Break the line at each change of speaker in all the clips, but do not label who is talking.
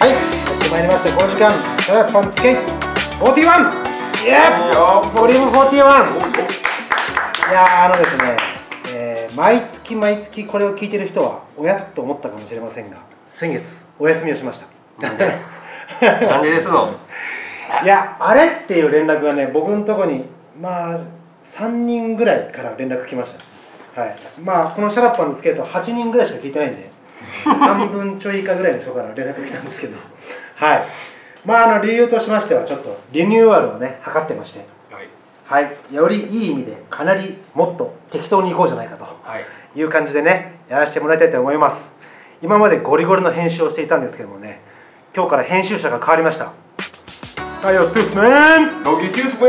はい、やってまいりました、時間、シャラパンスケ 41! イエーボリューム 41! いやー、あのですね、えー毎月毎月これを聞いてる人は、おやっと思ったかもしれませんが、先月、お休みをしました。
なんで？なんでですの？
いや、あれっていう連絡がね、僕のところに、まあ、3人ぐらいから連絡来ました。はい。まあ、このシャラッパンのスケート8人ぐらいしか聞いてないんで、半分ちょい以下ぐらいの人から連絡来たんですけど、はい。まあ、あの、理由としましては、ちょっとリニューアルをね、図ってまして、
はい。
はい。よりいい意味で、かなりもっと適当にいこうじゃないかと。
はい。
いう感じでねやらせてもらいたいと思います。今までゴリゴリの編集をしていたんですけどもね今日から編集者が変わりました。はいよストゥースメン
ドギテュース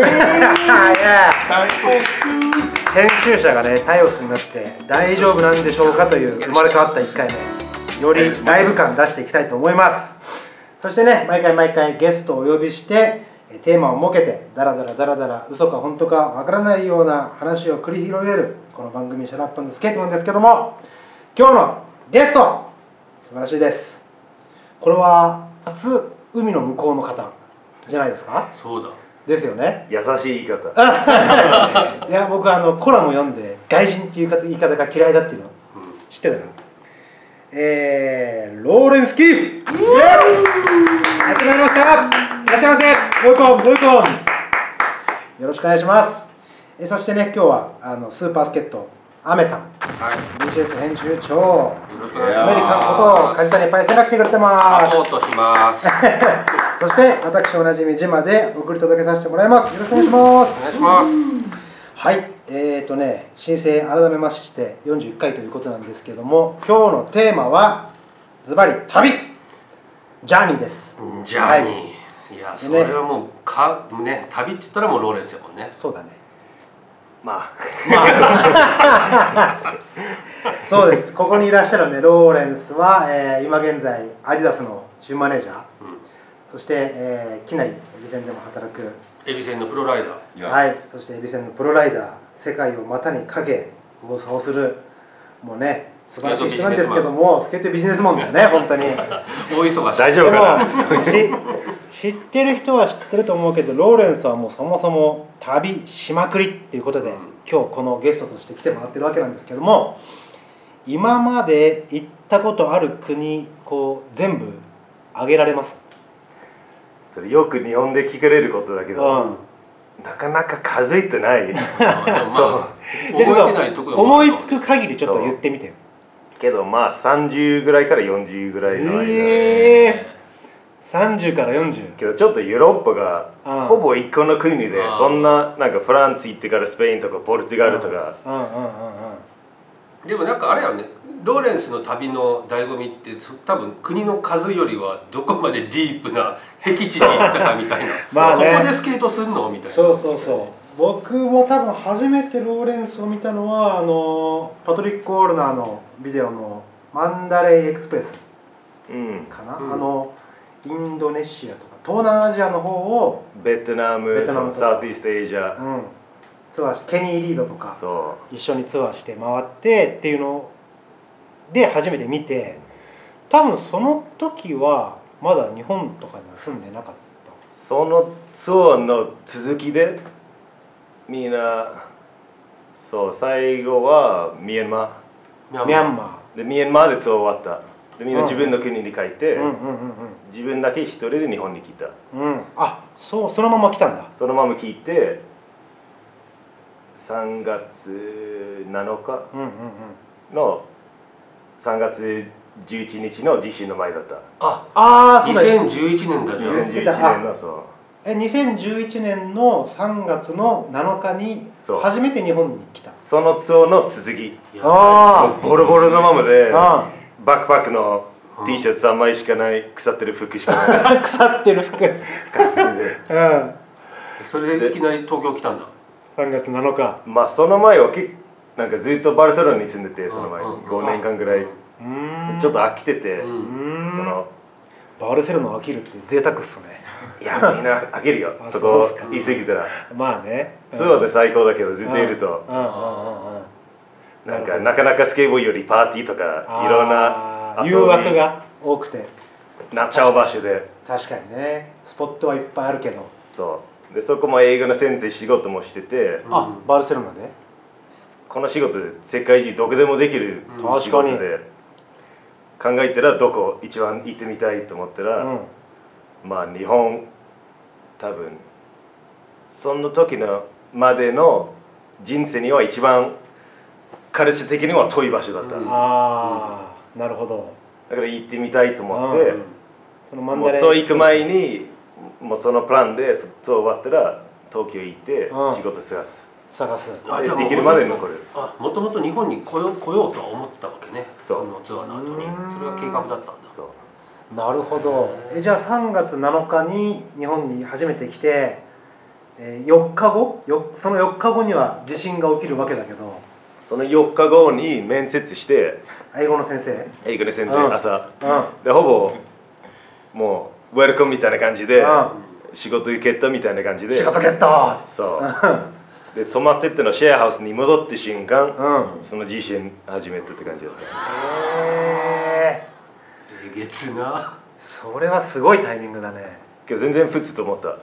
メ
編集者がねタイオスになって大丈夫なんでしょうかという生まれ変わった1回目よりライブ感出していきたいと思います。そしてね毎回毎回ゲストをお呼びしてえテーマを設けてダラダラダラダラ嘘か本当かわからないような話を繰り広げるこの番組「シャラップンスケートなんですけども今日のゲスト素晴らしいです。これは初海の向こうの方じゃないですか？
そうだ。
ですよね。
優しい言い方。
いや僕はあのコラム読んで外人っていう言い方が嫌いだっていうの
うん。
知ってたのえー、ローレンス・キーフ。イエーイ。やってまいりました。いらっしゃいませ。 Welcome welcome よろしくお願いします。えそしてね今日はあのスーパー助っ人アメさん。
はい。
BCS 編集長。
よろしくお願いし
アメリカこと梶谷パイセンが来てくれてます。
サポートします。
そして私おなじみジマで送り届けさせてもらいます。よろしくお願いします。
お願いします。
はい、えーとね、申請改めまして41回ということなんですけども、今日のテーマは、ズバリ旅、ジャーニーです。
ジャーニー、い、やそ
ね。
れはもうかね旅って言ったらもうローレンスやもんね。
そうだね。
ま
まあ、そうです。ここにいらっしゃるね、ローレンスは、えー今現在、アディダスのチームマネージャー、
うん。
そして、えー、きなりエビセンでも働く、
エビセンのプロライダー。
はい、そしてエビ戦のプロライダー、世界を股にかけ、右往左往する、もうね、素晴らしい人なんですけども、スケートビジネスマン。だよね、本当に。
大忙し
あ大丈夫かな
知ってる人は知ってると思うけどローレンスはもうそもそも旅しまくりっていうことで、
うん。
今日このゲストとして来てもらってるわけなんですけども今まで行ったことある国こう全部挙げられます？
あそれよく日本で聞かれることだけど、
うん。
なかなか数えてない。
でもまあ
でちょ
覚えてない
っと
ところ
思いつく限りちょっと言ってみて。よ
けどまあ30ぐらいから40ぐらいの間、
ええ30から40
けどちょっとヨーロッパがほぼ一個の国でそんななんかフランス行ってからスペインとかポルトガルとか。
うんうんうんうん。
でもなんかあれやねローレンスの旅の醍醐味ってそ多分国の数よりはどこまでディープな 僻地に行ったかみたいな。
まあね。
ここでスケートするのみたいな。
そうそうそう。僕も多分初めてローレンスを見たのはあのパトリック・ウォールナーのビデオの「マンダレイ・エクスプレス」
うん、
かな、
うん。
あのインドネシアとか東南アジアの方を、
ベトナム
ベトナムとか。
サウスイーストエイジア、
うん、ツアーしケニー・リードとか
そ
一緒にツアーして回ってっていうので初めて見て多分その時はまだ日本とかには住んでなかっ
うそのツアーの続きでみんなそう最後はミャンマ
たミャンマ
ー。でミャンマーでツアー終わったでみんな自分の国に帰って、
ーうんうん
自分だけ一人で日本に来た。
うん。あそうそのまま来たんだ。
そのまま聞いて3月7日の3月11日の地震の前だった。
あ
ああそうだ
2011年だじゃん
言ってた
2011年のそう。
え2011年の3月の7日に初めて日本に来た。
そのツアーの続き。
や
あ
ボロボロのままで。
あ
バックパックの
うん。
T シャツ3枚しかない腐ってる服しかない。
あ 腐ってる服。うん。
それでいきなり東京来たんだ。
3月7日。
まあその前は結なんかずっとバルセロナに住んでてその前。に
うん。うん
5年間ぐらい。
うーん。
ちょっと飽きててその。
バルセロナ飽きるって贅沢っすね。
いやみんなあげるよ。
あ
そこ言い過ぎたら。
まあね。
ツアーで最高だけどずっといると。
うん。うん。うん。うん
なんかなかなかスケボーよりパーティーとかいろんな
誘惑が多くて。
なっちゃう場所で。
確かにね。スポットはいっぱいあるけど、
そう。でそこも英語の先生仕事もしてて。
うん。
あバルセロナで？
この仕事で世界中どこでもできる
うん。
仕事で。考えたらどこ一番行ってみたいと思ったら、
うん。
まあ日本多分。その時のまでの人生には一番カルチャー的には遠い場所だった、
うん。
だ
ああなるほど。
から行ってみたいと思って、
うん。
そのマンダレ
そう行く前にもうそのプランでそう終わったら東京行って
うん。
仕事探す、
探す。
でできるまで残る
あもともと日本に来よう来ようとは思ったわけね。
そう。
のツアーの後に。
うん
それが計画だったんだ。
そう。
なるほど。えじゃあ3月7日に日本に初めて来て、えー4日後？よその4日後には地震が起きるわけだけど
その4日後に面接して
英語の先生？
英語の先
うん。
生朝。
うん。
でほぼもうウェルカムみたいな感じで
う
仕事受けたみたいな感じ
ん
で。
仕事ゲット
そう。で泊まってってのシェアハウスに戻って瞬間
うん。
その地震始めたって感じだった。
へえ
えげつな。
それはすごいタイミングだね。
けど全然普通と思った。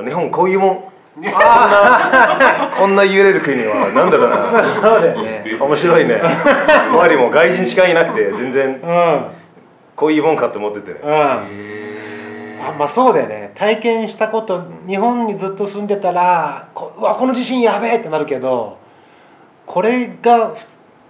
日本こういうもん
ね
こんな揺れる国はなんだろう
そう
な。
だよね
面白いね。周りも外人しかいなくて全然
うん
こういうもんかと思ってて。ね
うん。
へ
あまあそうだよね。体験したこと日本にずっと住んでたらこうわこの地震やべえってなるけどこれがふ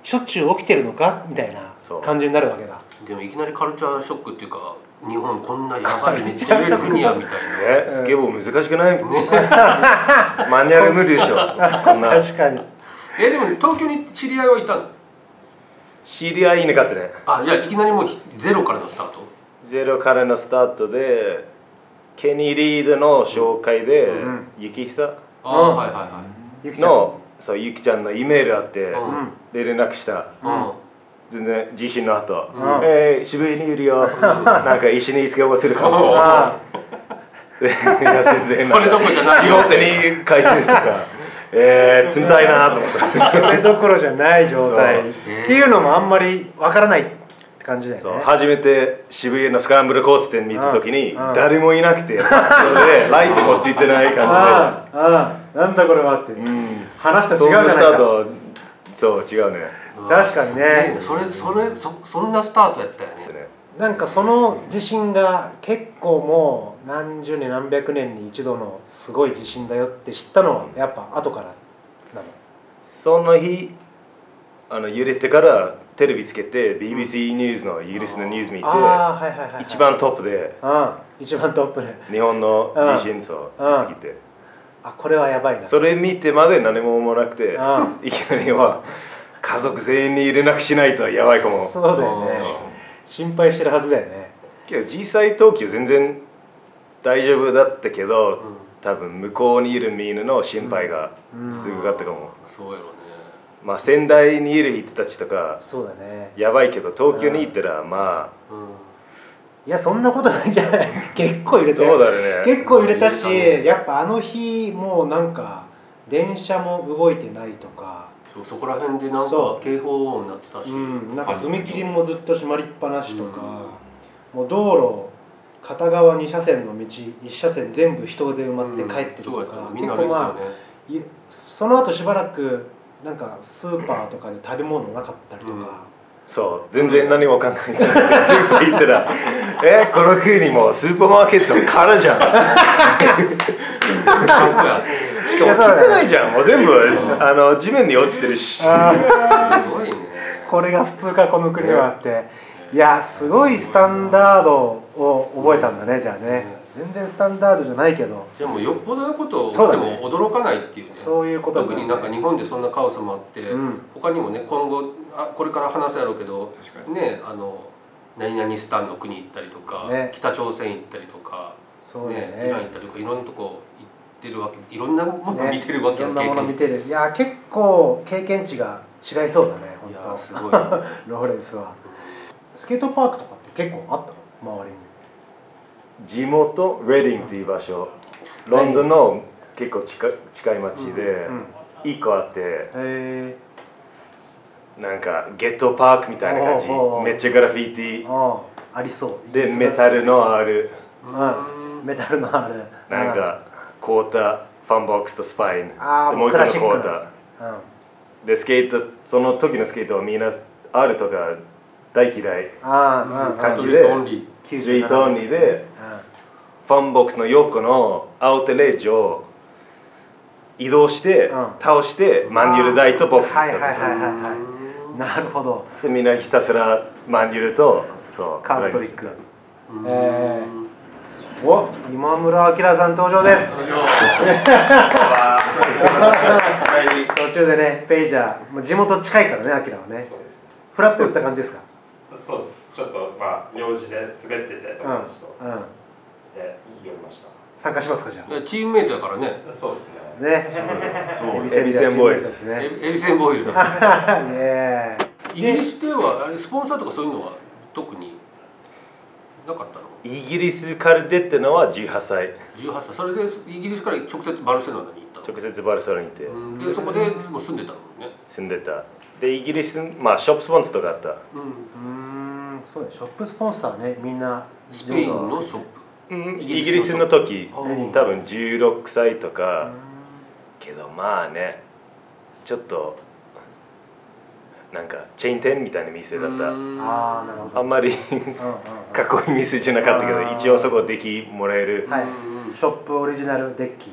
しょっちゅう起きてるのかみたいな
そう。
感じになるわけだ。
でもいきなりカルチャーショックっていうか日本こんなやばい めっちゃ国やみたい
ねスケボー難しくない？マニュアル無理でしょ。こんな。
確かに。
なえでも東京に知り合いはいたの？
知り合いいなかったね。
あいやいきなりもうひゼロからのスタート？
ゼロからのスタートでケニー・リードの紹介で、
うん。
ゆきひさ
ああ、
うん。
はいはいはい。
ゆきちゃん。
のそうゆきちゃんのイメールあって、
うん。
うん。
で連絡した。
うん
全然地震の後、
うん。
えー渋谷にいるよ、なんか一緒にスケボーするかも。いや全然。
それどころじゃないよ。
両手に書いてるとかえー、冷たいなと思って
あ それどころじゃない状態。っていうのもあんまりわからないって感じだよね。
初めて渋谷のスクランブル交差点見た時に誰もいなくて。それでライトもついてない感
ああああなんだこれはって。
じで、うん、
話と違うじゃないか。
そう違うね
確かにね。
それそれそそんなスタートやったよね。
なんかその地震が結構もう何十年何百年に一度のすごい地震だよって知ったのはやっぱ後からなの？
その日あの揺れてからテレビつけて BBC ニュースのイギリスのニュース見て
ああはいはいはい、はい、
一番トップで
一番トップで。
日本の地震そう
うん
出てきて。
あこれはやばいな。
それ見てまで何も思わなくて
う
いきなりは家族全員に入れなくしないとやばいかも。
そうだよね。心配してるはずだよね。
けど実際東京全然大丈夫だったけど、
うん。
多分向こうにいるみんなの心配が
うん。
すごかったかも、
そうやろね。
まあ仙台にいる人たちとか
そうだね。
やばいけど東京に行ったらま
うん。
いやそんなことないんじゃない？結構揺
あ
れたよ。
どうだろうね。
結構揺れたし、やっぱあの日もうなんか電車も動いてないとか
そうそこら辺でなんか
そ
警報音になってたし、
うん、なんか踏切もずっと閉まりっぱなしとか、もう道路片側2車線の道1車線全部人で埋まって帰ってるとか、
ったみんな
結構まあいその後しばらくなんかスーパーとかで食べ物なかったりとか、
そう全然何も考えてない。スーパー行ったら「えこの国もスーパーマーケット空じゃん」しかも汚いじゃん。もう全部
うん
あの地面に落ちてるし。
あー。
すごいね
これが普通かこの国はって。いやすごいスタンダードを覚えたんだねじゃあね。全然スタンダードじゃないけど。
じゃあもうよっぽどのことをで
そうだね。
も驚かないっていうね。
そういうこと
特になんか日本でそんなカオスもあって、
うん。
他にもね今後あこれから話すやろうけど
確かに。
ねあの何々スタンの国行ったりとか、
ね。
北朝鮮行ったりとか、
そうだよ
ねイラン行
ね
ったりとかいろんなとこてるわけいろんなもの見てるわけ
いろんなもの見
て
てるいや結構経験値が違いそうだね本
すごい、
当 ローレンスは。スケートパークとかって結構あったの？周りに。
地元レディングっていう場所。ロンドンの結構近い近い町で
うん
1個あって
へ
なんかゲットーパークみたいな感じ。めっちゃグラフィティ。
ありそう。
でメタルのある。
うん。メタルのある。
なんかクォーターファンボックスとスパイン。
あ
もう一個のクォーター。
うん。
でスケートその時のスケートはみんな R とか大嫌い。感じで。ストリート only。でファンボックスの横のアウトレッジを移動して、
うん。
倒してマンデュル台とボックスに
はいはいはいはいなるほど。
そしてみんなひたすらマンデュルとそう
カーブトリック。
うん。
えお今村明さん登場です。途中でねペイジャーもう地元近いからね明はね。
そうです。ね
フラッと寄った感じですか？
そうです。ちょっとまあ用事で滑ってて
うん
友達と、
うん
で寄りました。
参加しますかじゃ
いやチームメイトだからね。
そうですね。
あね。
そう。
エビセン
ボーイズ
ですね。
エビセンボーイズ
ねえ。
イギリスではあれスポンサーとかそういうのは特になかったの？
イギリスから出たのは18歳。
18歳。それでイギリスから直接バルセロナに行ったの？
直接バルセロナにいて。
うん。でそこでもう住んでたのね。
住んでた。でイギリスまあショップスポンサーとかあった。
うん。
うーんそうだショップスポンサーねみんな。
スペインのショップ。
うん。
イ
イギリスの時。多分16歳と
う
か
ん。
けどまあね。ちょっとなんかチェーン店みたいな店だった。
ああなるほど。
あんまりかっこいい店じゃなかったけど一応そこできもらえる
はい。
うん。
ショップオリジナルデッキ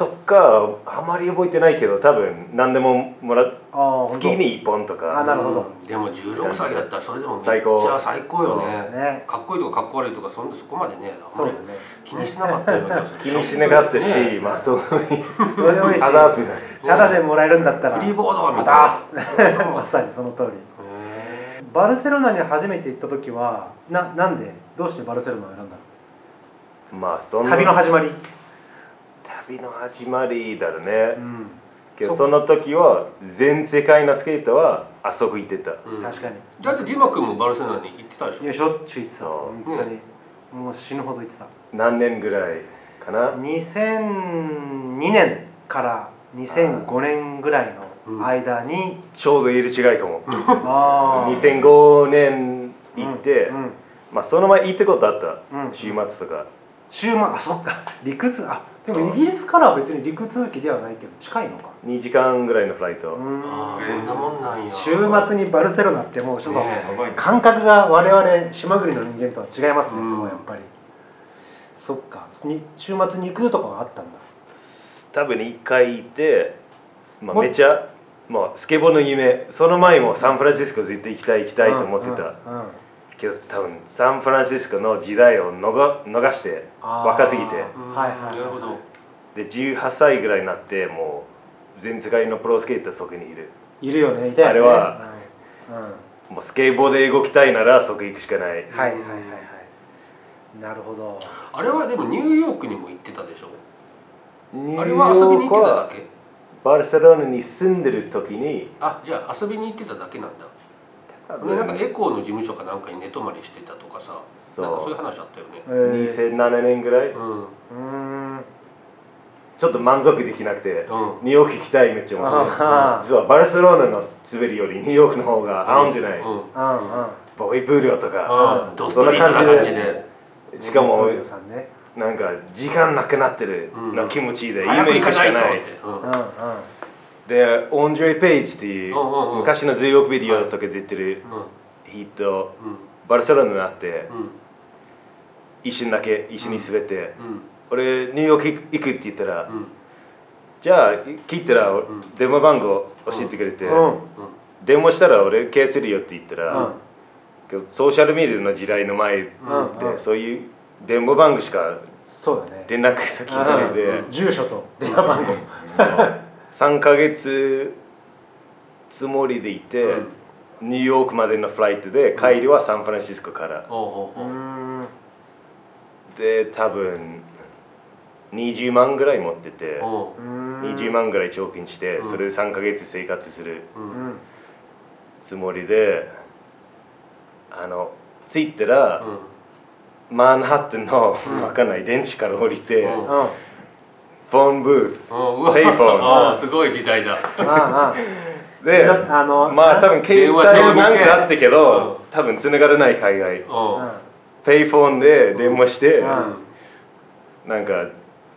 とかあまり覚えてないけど多分何でももら
ああ
月に1本と
あ
か
なるほど。
うん。でも16歳だったらそれでもめっち
最高。
ゃ最高よね。
ね。
かっこいいとかかっこ悪いとかそんなそこまでねあんまり
そうだね。
気にしなかったような気
にしなかったし、
ね。
まあどうでもいい
し。
たいな
ただでもらえるんだったら。
フリーボードみたい。な
まさにその通り。
へ
バルセロナに初めて行った時はななんで？どうしてバルセロナを選んだ
まあそん
の
な。
旅の始まり
旅の始まりだろうね、
うん。
けどその時は全世界のスケートはあそこ行ってた。
ーうん。
確かに。
だってジマ君もバルセロナに行ってたでしょ？
いやしょっちゅう行ってた
そう
本当に、もう死ぬほど行ってた。
何年ぐらいかな
？2002年から2005年ぐらいの間に、
ちょうど入れ違いかも。
ああ
2005年行って、
うん。うん。
まあその前行ったことあった、
うん。
週末とか。
週末あそっか。陸続あでもイギリスからは別に陸続きではないけど近いのか。
2時間ぐらいのフライト、
うん。
ああそんなもんなんや。
週末にバルセロナってもうちょっと
ね
感覚が我々島国の人間とは違いますね、
うん。
ここはやっぱり。そっか。に週末に行くとかがあったんだ。
多分1回行って、まあ、
も
めっちゃもうスケボーの夢その前もサンフランシスコ絶対行きたい行きたいと思ってた、
うんうんうん
けど多分サンフランシスコの時代を逃逃して若すぎて。
うん
はい
なるほど。
で18歳ぐらいになってもう全世界のプロスケーターそこにいる。
いるよねいたよね。
あれは
うん、うん。
もうスケボーで動きたいならそこ行くしかない。
はいはいはいはいなるほど。
あれはでもニューヨークにも行ってたでしょ？
ニュー
あれは遊びに行ってただけ？
バルセロナに住んでる時に
あじゃあ遊びに行ってただけなんだ
多
でなんかエ
分
コーの事務所かなんかに寝泊まりしてたとかさ
そう。
なんかそういう話あったよね。
えー。
2007年ぐらい？
うん。
うーん。
ちょっと満足できなくて
うん。
ニューヨーク行きたいめっちゃ思って。実はバルセロナの滑りよりニューヨークの方が合うんじゃない、
うん。
うんうん。
ボイプールとか。
あードストリートな感じで。
しかも
ね
なんか時間なくなってる
うん。
の気持ちいい。で、
早く行かないうん。
うんうん
でオンジェレ・ペイジっていう昔のズーヨークビデオとか出てる
うん
人
うん。
バルセロナになって
うん。
一瞬だけ一緒に滑って、
うん。
俺ニューヨーク行くって言ったら、
うん。
じゃあ聞いたら
ん。
電話番号教えてくれて、
うん。
電話したら俺消せるよって言ったら、ソーシャルメディアの時代の前で、
うん。
そういう電話番号しか
そうだね。
連絡先ないで、
うん。
住所と電話番号
3ヶ月つもりでいて、
うん。
ニューヨークまでのフライトで帰りはサンフランシスコから、で多分20万ぐらい持ってて、
おう。
うーん
20万ぐらい貯金して、
うん。
それで3ヶ月生活するつもりであの着いたら、
うん。
マンハッタンの、
うん。
わかんない電池から降りて、
うん
うん
フォンブース
おううわ
ペイフォン
ああすごい時代だ。
ああ。
で
あの
まあ多分携帯
電話上に
なんかあったけ
う
ど
ん。
多分繋がらない海外。
う
ペイフォンで電話して
うん。
なんか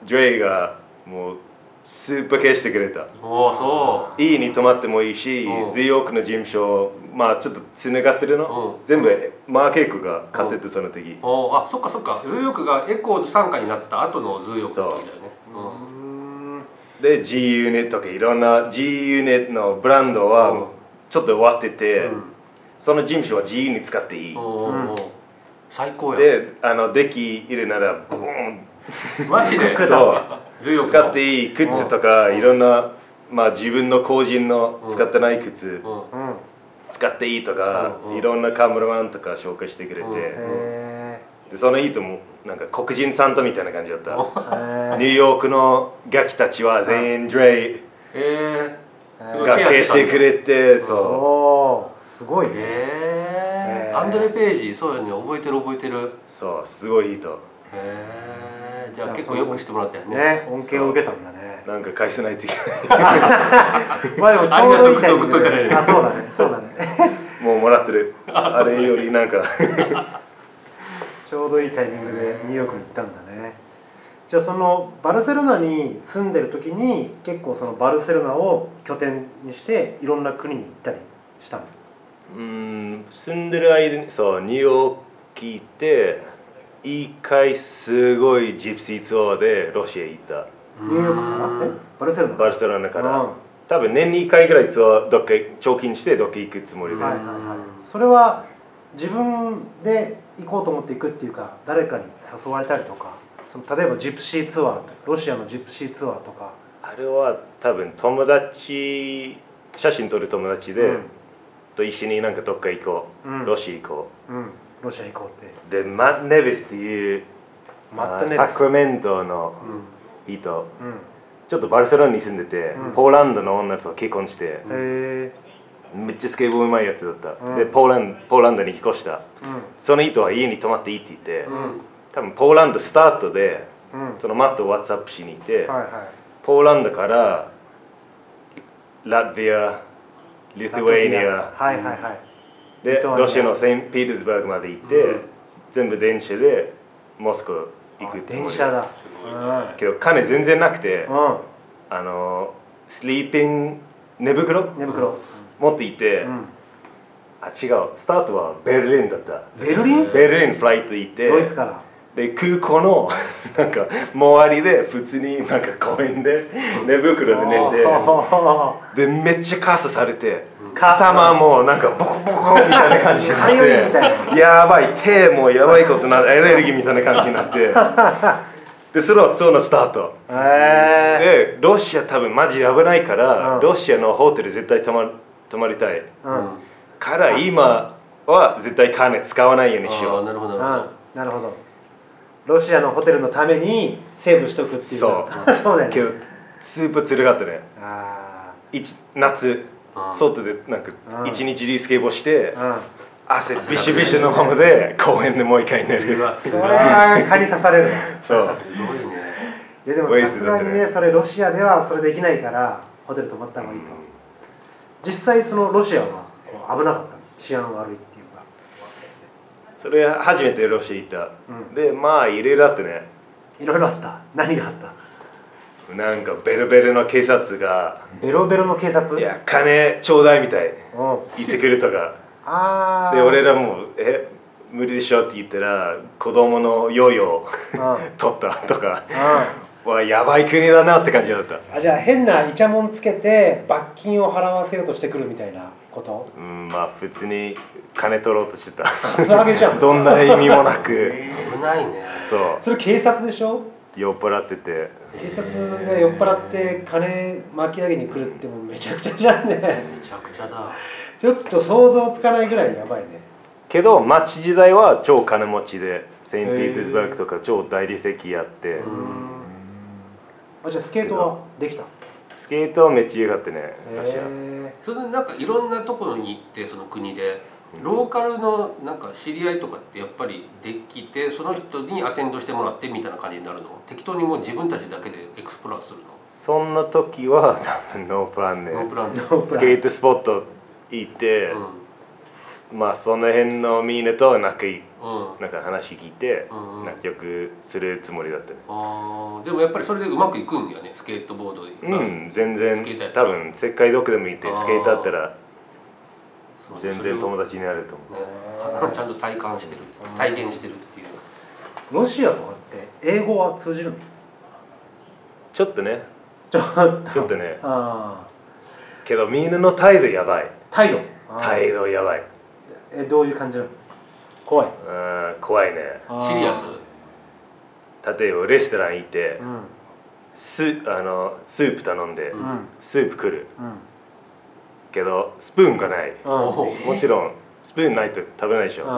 ジョイがもうスーパー系してくれた。
おおそ
いいに泊まってもいいし
うん。
ズイオークの事務所まあちょっと繋がってるの？
うん。
全部マーケークが買っててその時。
あそっかそっか。ズーヨークがエコー参加になった後のズーヨークだよね。
う。ん
で G ユニットとかいろんな G ユニットのブランド
うん。
はちょっと終わってて
うん。
その事務所は自由に使っていい。
最高や
であのデッキ入れならボーン。
マジで？
そう。
使っていい靴とかいろんなまあ自分の個人の
うん。
使ってない靴使っていいとかいろんなカメラマンとか紹介してくれ
うん。
て
へ
でそのいいともなんか黒人サンタみたいな感じだった。ニューヨークのガキたちは全員ドレイ
え
ー。
が消してくれて
ん
そ
おーすごい
ー、
ね。
えー、
へー。
アンドレ・ページそうよね覚えてる覚えてる。
うそうすごいいいと。
へえじゃあ
じゃあ
結構よくしてもらったよね。
ね恩恵を受けたんだね。
なんか返せないといけ
まあでもちょうどいいタイミングで。あそうだねそうだね。
ない もうもらってる。あれよりなんか
ちょうどいいタイミングでニューヨークに行ったんだね。じゃあそのバルセロナに住んでる時に結構そのバルセロナを拠点にしていろんな国に行ったりしたの？
うーん住んでる間にそうニューヨーク行って一回すごいジプシーツアーでロシア行った。
ニューヨークから？え？バルセロナ
バルセロナか
う
ら
ん。
多分年に1回ぐらいツアーどっか貯金してどっか行くつもりで、
はいはいはい。それは自分で行こうと思って行くっていうか誰かに誘われたりとかその例えばジプシーツアーロシアのジプシーツアーとか。
あれは多分友達写真撮る友達で、
うん。
と一緒になんかどっか行こう、
うん。
ロシア行こ
う。ん。ロシア行こうって。
うでマット・ネビスっていう
マットネル
あサクラメントの
うん。
人。
うん。
ちょっとバルセロナに住んでて、
うん。
ポーランドの女と結婚して、
へえ
めっちゃスケボーうまいやつだった、
うん。
でポーランポーランドに引っ越した。
う
その人は家に泊まっていいって言って、
んうん。
多分ポーランドスタートで
うん。
そのマットを WhatsApp しに行って、
はいはい
ポーランドからラトビアリトアニア
はいはいはい。
でロシアのセント・ピーターズバーグまで行って、
うん。
全部電車でモスクワ行くつもり。
電車だ。
けど金全然なくて、
うん。
あのスリーピング寝袋？
寝袋
持っていて、
うん。
あ違う。スタートはベルリンだった。
ベルリン？
ベルリンフライト行って
ドイツから。
で空港の なんか周りで普通になんか公園で寝袋で寝
あ
てでめっちゃ傘されて頭もなんかボコボコみたいな感じになって やばい手もやばいことな エネルギーみたいな感じになって。でそれはそのスタート。でロシア多分マジ危ないから、
うん。
ロシアのホテル絶対泊ま泊まりたい。
うん。
から今は絶対金使わないようにしよう。
なるほど
うん。
なるほ
ど。ロシアのホテルのためにセーブしとくっていう。
そう。
そうだよ
スーパーつるがったね。
あ
一夏
ど
外でなんか
うん。
一日中スケボーして汗ビシビシのままで公園でもう一回寝る。
それは蚊に刺されるな
そう。
すごいね。
いやでもさすがにね。それロシアではそれできないからホテル泊まった方がいいと、実際そのロシアは危なかったの。治安悪いっていうか。
それ初めてロシア行った、
うん。
でまあいろいろあってね。
いろいろあった。何があった？
なんかベルベルの警察が。
ベロベロの警察「
いや金ちょうだい」みたい。
う。ん
言ってくるとか
ああ
で俺らも「え無理でしょ」って言ったら子供のヨーヨ
うん。
ー 取ったとか。
うん
わやばい国だなって感じだった。
あじゃあ変なイチャモンつけて罰金を払わせようとしてくるみたいなこと？
うんまあ普通に金取ろうとしてた。
カツアゲじゃん。
どんな意味もなく。
危ないね。
そう。
それ警察でしょ？
酔っ払ってて。
警察が酔っ払って金巻き上げに来るってもうめちゃくちゃじゃんね。
めちゃくちゃだ。
ちょっと想像つかないぐらいやばいね。
けど町時代は超金持ちでセイント・ピーターズバーグとか超大理石やって。
うん
あじゃあスケートはできた？
スケートはめっちゃ良かったね
へえ
それでなんかいろんなところに行ってその国でローカルのなんか知り合いとかってやっぱりできてその人にアテンドしてもらってみたいな感じになるの？適当にもう自分たちだけでエクスプローラーするの？
そんな時は多分ノープランで、
ノープラン。で、
ノープラン。
スケートスポット行って、まあその辺のみんなと仲いい
うん。うん
なんか話聞いて、
うんうん。
仲良くするつもりだったね。
あー。でもやっぱりそれでうまくいくんだよねスケートボードで
うん全
ス
然多分世界どこでもいてスケートだったら全然友達になると思う。
ね。ちゃんと体感してる。体現してるっていう。
ロシアとかって英語は通じるの？
ちょっとね。
ちょっと。
ちょっとね。
ああ
けどみんなの態度やばい。
態度。
態度やばい
えどういう感じなの？怖い。
うん怖いね。
シリアス？
例えばレストラン行って
うん。
スあのスープ頼んで、
う
うん。ん
スープ来る。
うん。
けどスプーンがない。
うん。
お
もちろんスプーンないと食べないでしょ、
うん。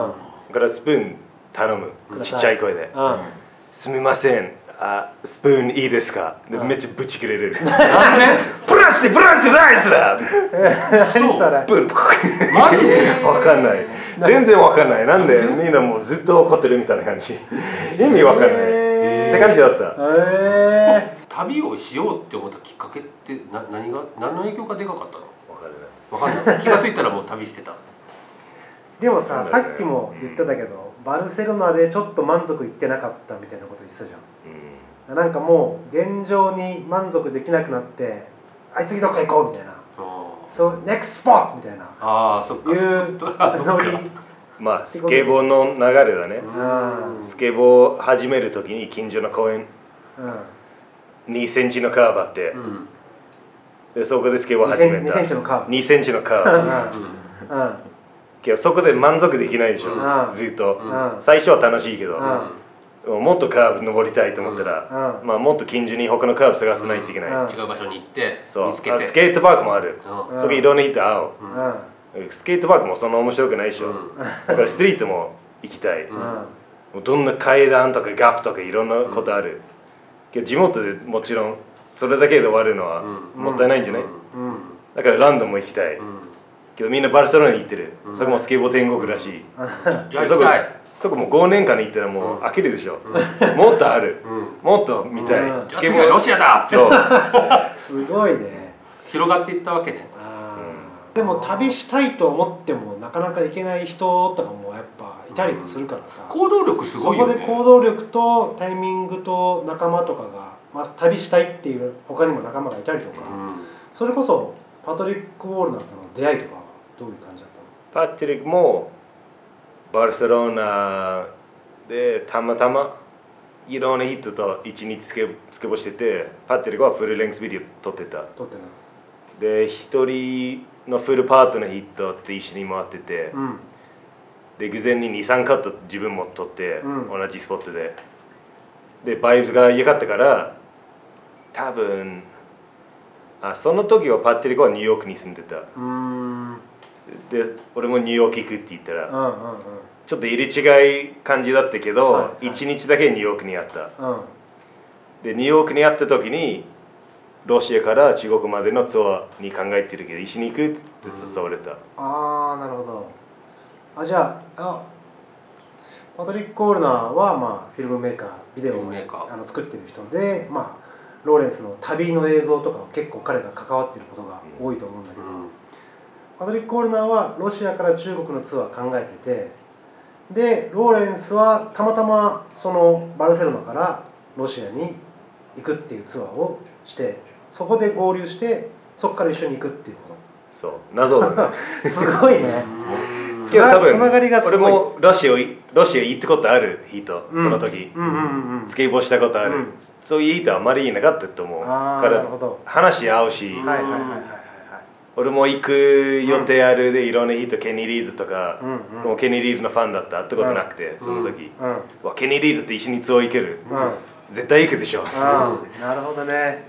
だからスプーン頼む。
ください。
ちっちゃい声で。
うん「
すみません。あスプーンいいですか?」で
うん。
めっちゃブチ切れる。
なんで「
プラスでプラスでライスだ! 」
何それ。
スプーン
マジで？
わかんない。全然わかんない。なんでみんなもうずっと怒ってるみたいな感じ。意味わかんない、って感じだった。
え
旅をしようって思ったきっかけってな何が？何の影響がでかかったの？
わかるね
わかんない。気がついたらもう旅してた。
ー、でもさ
ね
っきも言ってたけどバルセロナでちょっと満足いってなかったみたいなこと言ってたじゃん。
うん。
なんかもう現状に満足できなくなってあい次どっか行こうみたいな。そう NEXT スポットみたいな。
ああそっか。
いうノリ。
まあスケボーの流れだね。
うん。
スケボー始める時に近所の公園
うん。
2センチのカーブあって
うん。
でそこでスケボー
22
始めた
センチのカーブ。
2センチのカーブ。
うん。うん。
けどそこで満足できないでしょ、
うん。
ずっと、最初は楽しいけど、
うん
もっとカーブ登りたいと思ったら、
うん。
まあ、もっと近所に他のカーブ探さないといけない、
うん。
違う場所に行って
そう。
見つけて。
あスケートパークもある、
うん。
そこいろんな人会おう。
うん。
うん。
スケートパークもそんな面白くないでしょ、
うん。
だからストリートも行きたい、
うん。
もうどんな階段とかガップとかいろんなことある、けど地元でもちろんそれだけで終わるのは
うん。
もったいないんじゃない、
うん。うん。
だからランドンも行きたい、
うん。
けどみんなバルセロナに行ってる、
うん。
そこもスケボー天国らしい、
じゃあ行きたい
そこも5年間行ったらも
うん。
う飽きるでしょ、もっとある。
うん。
もっと見たい、
うん。
次はロシアだ。
そう。
すごいね。
広がっていったわけね。
でも旅したいと思ってもなかなか行けない人とかもやっぱいたりもするからさ、
行動力す
そ
ごいよね。
こで行動力とタイミングと仲間とかが、まあ、旅したいっていう他にも仲間がいたりとか、
うん。
それこそパトリック・ウォールナーとの出会いとかはどういう感じだったの？
パトリックもバルセロナでたまたまいろんな人と一日スケスケボーしててパトリックはフルレングスビデオ撮ってた。
撮って
で一人のフルパートの人と一緒に回ってて、
たうん。
で偶然に23カット自分も撮って、
うん。
同じスポットで。でバイブスが良かったから多分あその時はパトリックはニューヨークに住んでたで俺もニューヨーク行くって言ったら、
うん
ちょっと入れ違い感じだったけど、
はいはい。
一日だけニューヨークにあった。
うん。うん
でニューヨークにあった時にロシアから中国までのツアーに考えてるけど一緒に行くって誘われた、
ああなるほど。あじゃああパトリック・オールナーは、まあ、フィルムメーカービデオをあの作ってる人で、まあ、ローレンスの旅の映像とかを結構彼が関わってることが多いと思うんだけど、
うん
パトリック・オールナーはロシアから中国のツアー考えててでローレンスはたまたまそのバルセロナからロシアに行くっていうツアーをしてそこで合流してそこから一緒に行くっていうこ
そう謎だね。
と すごいね。
うん
けど多分
つながりがすごい。
俺もロシアをロシア行ったことある人、
うん。
その時、
うんうんうんうん。
スケボーしたことある、
うん。
そういう人あまりいなかったと思う。から話し合うし、
はいはいはいはい
俺も行く予定あるでいろんな人ケニー・リードとか、
はいうんうん。
もうケニー・リードのファンだった。会ったことなくて、その時、
うん。
わケニー・リードって一緒にツアー行ける、
うん。
絶対行くでしょ、
ああなるほどね。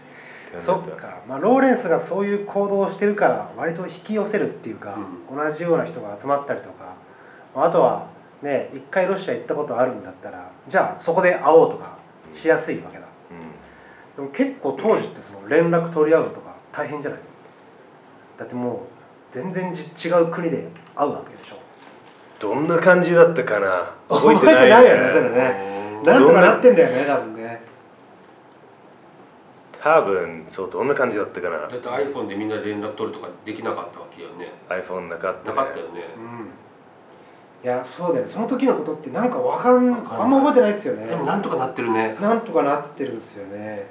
そっか、まあ、ローレンスがそういう行動をしてるから割と引き寄せるっていうか、同じような人が集まったりとか。まああとはね一回ロシア行ったことあるんだったらじゃあそこで会おうとかしやすいわけだ。
うん。
でも結構当時ってその連絡取り合うのとか大変じゃない？だってもう全然じ違う国で会うわけでしょ。
どんな感じだったかな。
覚えてないよねそれね。なんとかなってんだよね多分ね。
多分そうどんな感じだったかな。
だって iPhone でみんな連絡取るとかできなかったわけよね。
iPhone なかった、ね、
なかったよね。
うん。いやそうだよね。その時のことってなんかわかんあんま覚えてないですよね。
でもなんとかなってるね。
なんとかなってるんですよね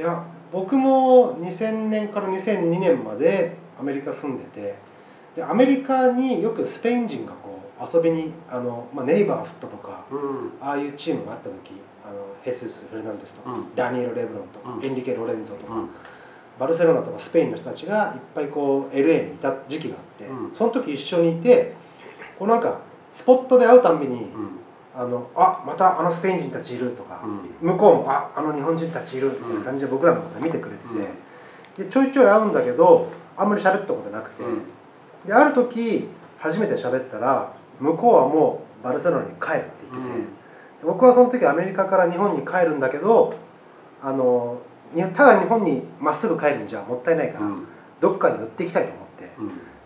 いや僕も2000年から2002年までアメリカ住んでてでアメリカによくスペイン人がこう遊びにあの、まあ、ネイバーフットとか
うん。
ああいうチームがあった時あのヘスス・フェルナンデスとか、
うん。
ダニエル・レブロンとか、
うん。
エンリケ・ロレンゾとか、
うん。
バルセロナとかスペインの人たちがいっぱいこう LA にいた時期があって、
うん。
その時一緒にいてこうなんかスポットで会うたんびに、
うん
あのあまたあのスペイン人たちいるとか、
うん。
向こうもああの日本人たちいるみたいな感じで僕らのこと見てくれてて、でちょいちょい会うんだけどあんまり喋ったことなくて、
うん。
である時初めて喋ったら向こうはもうバルセロナに帰るって言ってて、僕はその時アメリカから日本に帰るんだけどあのにただ日本にまっすぐ帰るんじゃもったいないから、
うん。
どっかに寄っていきたいと思っ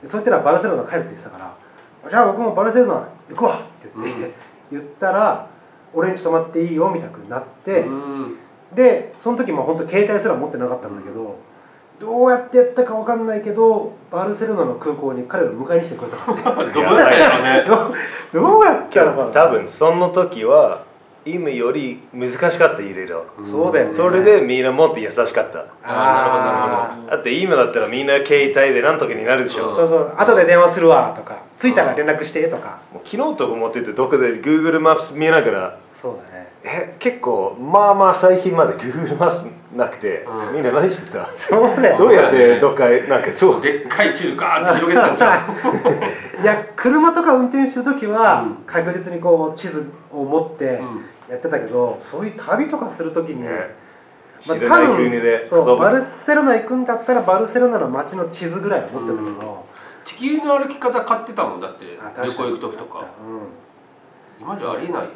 て。そいつらバルセロナ帰るって言ってたからじゃあ僕もバルセロナ行くわって言って、
うん
言ったら俺んち泊まっていいよみたくなって、
うん。
でその時も本当携帯すら持ってなかったんだけど、どうやってやったかわかんないけどバルセロナの空港に彼が迎えに来てくれたからね
どこだったよね
どう どうやったのかな？
多分その時は今より難しかったいろいろ
そうだよね。
それでみんなもっと優しかった。
あーなるほどなるほど。
だって今だったらみんな携帯で何とかになるでしょ。
そうそう。後で電話するわとか。着いたら連絡してとか。
もう昨日とか持っててどこで Google マップ見ながら
そうだね
え結構まあまあ最近まで Google マップなくて、
うん。
みんな何してた？
そうだよ
どうやってどっかなんか超
でっかい地図ガーッて広げてたんじゃん
いや車とか運転してる時は
うん。
確実にこう地図を持って
うん。
やってたけど、そういう旅とかする時に、
ね。
まあ
知らない国で
そうバルセロナ行くんだったらバルセロナの街の地図ぐらいは持ってたけど、
地球の歩き方買ってたもんだって旅行行く時とか。今じゃありえない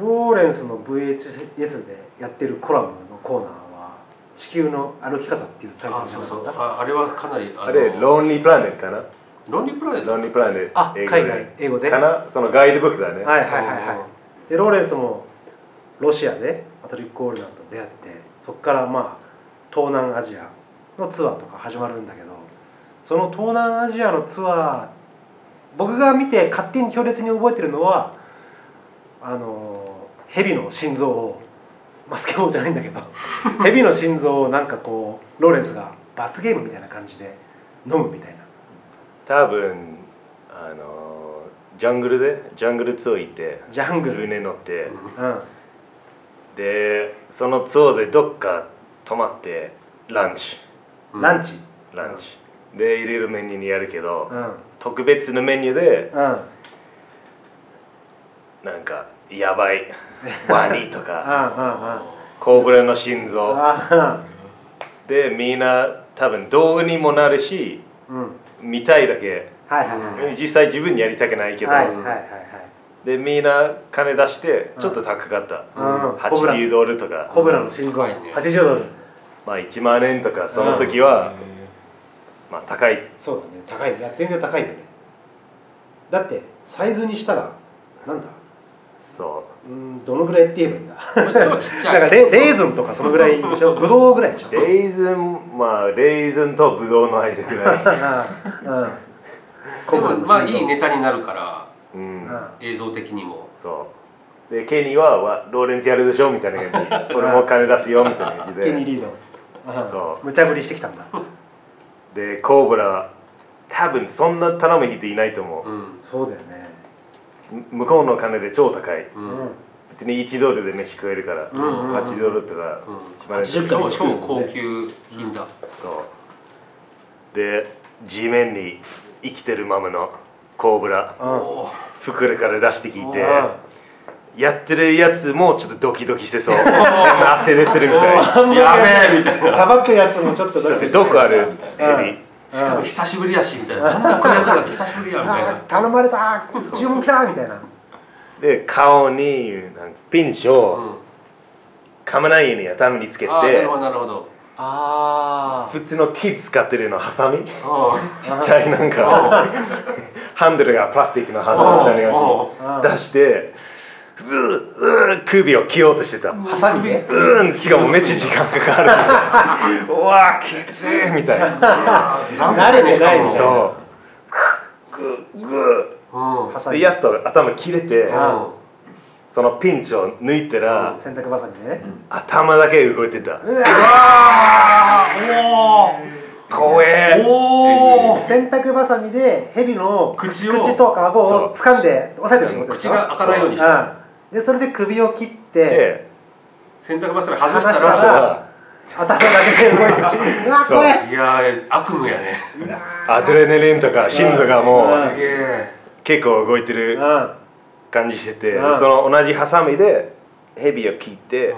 ローレンスの VHS でやってるコラムのコーナーは「地球の歩き方」っていうタイト
あ
ルじゃ
ああれはかな。りあ
あれロンリープラネットかな
ロンリープラネット
ロンリープラネット
あ
英語で。
海外英語で？
かな。そのガイドブックだね、
はいはいはいはい。でローレンスもロシアでパトリック・オールナーと出会ってそこからまあ東南アジアのツアーとか始まるんだけどその東南アジアのツアー僕が見て勝手に強烈に覚えてるのはあの蛇の心臓をまあスケボーじゃないんだけど 蛇の心臓をなんかこうローレンスが罰ゲームみたいな感じで飲むみたいな。
多分あのジャングルでジャングルツアー行って
ジャングル、
船乗って、
うん、
でそのツアーでどっか泊まってランチ。
うん。
ランチ？
ランチ、で入れるメニューにやるけど、
うん。
特別なメニューで
うん。
なんかやばい。ワニとか。
あ
コブラの心臓。でみんな多分動画にもなるし
あうん。
見たいだけ。
はいはいはいはい。
実際自分にやりたくないけど、
はいはいはい
でみんな金出してちょっと高かった、
うん。コブラ
80ドルとか。
コブラの心臓。
高いね
80ドル。
まあ1万円とかその時は、まあ高い。
そうだね。高い。いや全然高いよね。だってサイズにしたらなんだ？
そう。
うんどのぐらいって言えばいいんだ？
超ちっちゃ
ないんかレレーズンとかそのぐらいでしょ？ブドウぐらいでしょ？
レーズンまあレーズンとブドウの間ぐらい。
うん。
でもまあいいネタになるから
うん。
うん
映像的にも。
そう。でケニーはわローレンスやるでしょ？みたいな感じ。俺も金出すよ？みたいな感じで。
ケニーリード。うん
そう。
無茶ぶりしてきたんだ。
でコブラ多分そんな頼む人いないと思う、
うん。
そうだよね。
む向こうの金で超高い。
うん。
うん
普通に1ドルで飯食えるから、
うんうんうん。
8ドルとか
うん。
1万円
80
とか。
超超高級品だ。
そう。で地面に生きてるままのコブラ袋から出してきて
うん。
やってるやつもちょっとドキドキしてそう。汗出てるみたい。
やべえみたいな。
さばくやつもちょっとドキドキして
どこある。
うん。
ヘビ
しかも久しぶりやしみたいな。なんだこ久しぶりやみたいな。
頼まれた。注文来たみたいな。
で顔になんかピンチを
うん。
噛まないように頭につけて
なるほどなるほど。
あ
普通の木使ってるのハサミ。
あ
ちっちゃいなんかハンドルがプラスチックのハサミみたいな感じ
あ
出してう首を切ろうとしてた。
ハサミで
うーん。しかもめっちゃ時間かかるうわきついみたいな。
慣れてないみたいな。
そう。グーグやっと頭切れて
あ
そのピンチを抜いたら
洗濯バサミでね。
頭だけ動いてた。
うわ
怖え。
おお
洗濯バサミで蛇の
口を
口とか顎を掴んで押さえてるってことでしょ。
口が開かないようにして
うんでそれで首を切って
で
洗濯バサミ外した
離した
ら
ら頭だけで動いて
そう。
怖い。
いやー悪夢やね。
アドレナリンとか心臓がも
う
結構動いてる
うん。
感じしてて
うん。
その同じハサミで蛇を切って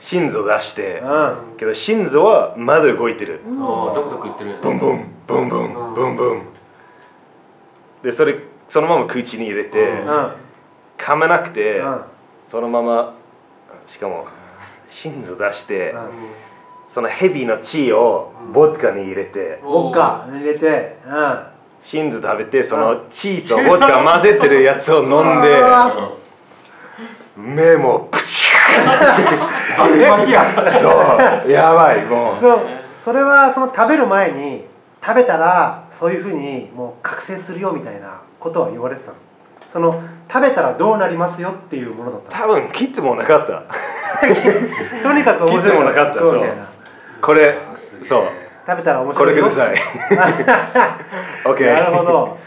心臓出して
うん。
けど心臓はまだ動いてる。
ドクドク言ってる
ブンブンブンブンブンブン。でそれそのまま口に入れて
うん。
うん
噛めなくて
うん。
そのまましかも心臓出して
うん。
その蛇の血をボッカに入れて
ウォッカ入れてうん。
心臓食べてその血とボッカ混ぜてるやつを飲んで
あ
目もプシ
バキバキや
ュッ そう。やばいもう。
そう。それはその食べる前に食べたらそういうふうにもう覚醒するよみたいなことは言われてたの？その食べたらどうなりますよっていうものだった
多分切ってもなかった。
の とにかく面白い。
もなかった。
みたいな。
これそう。
食べたら面
こ
白いよ。
れください。OK
なるほど。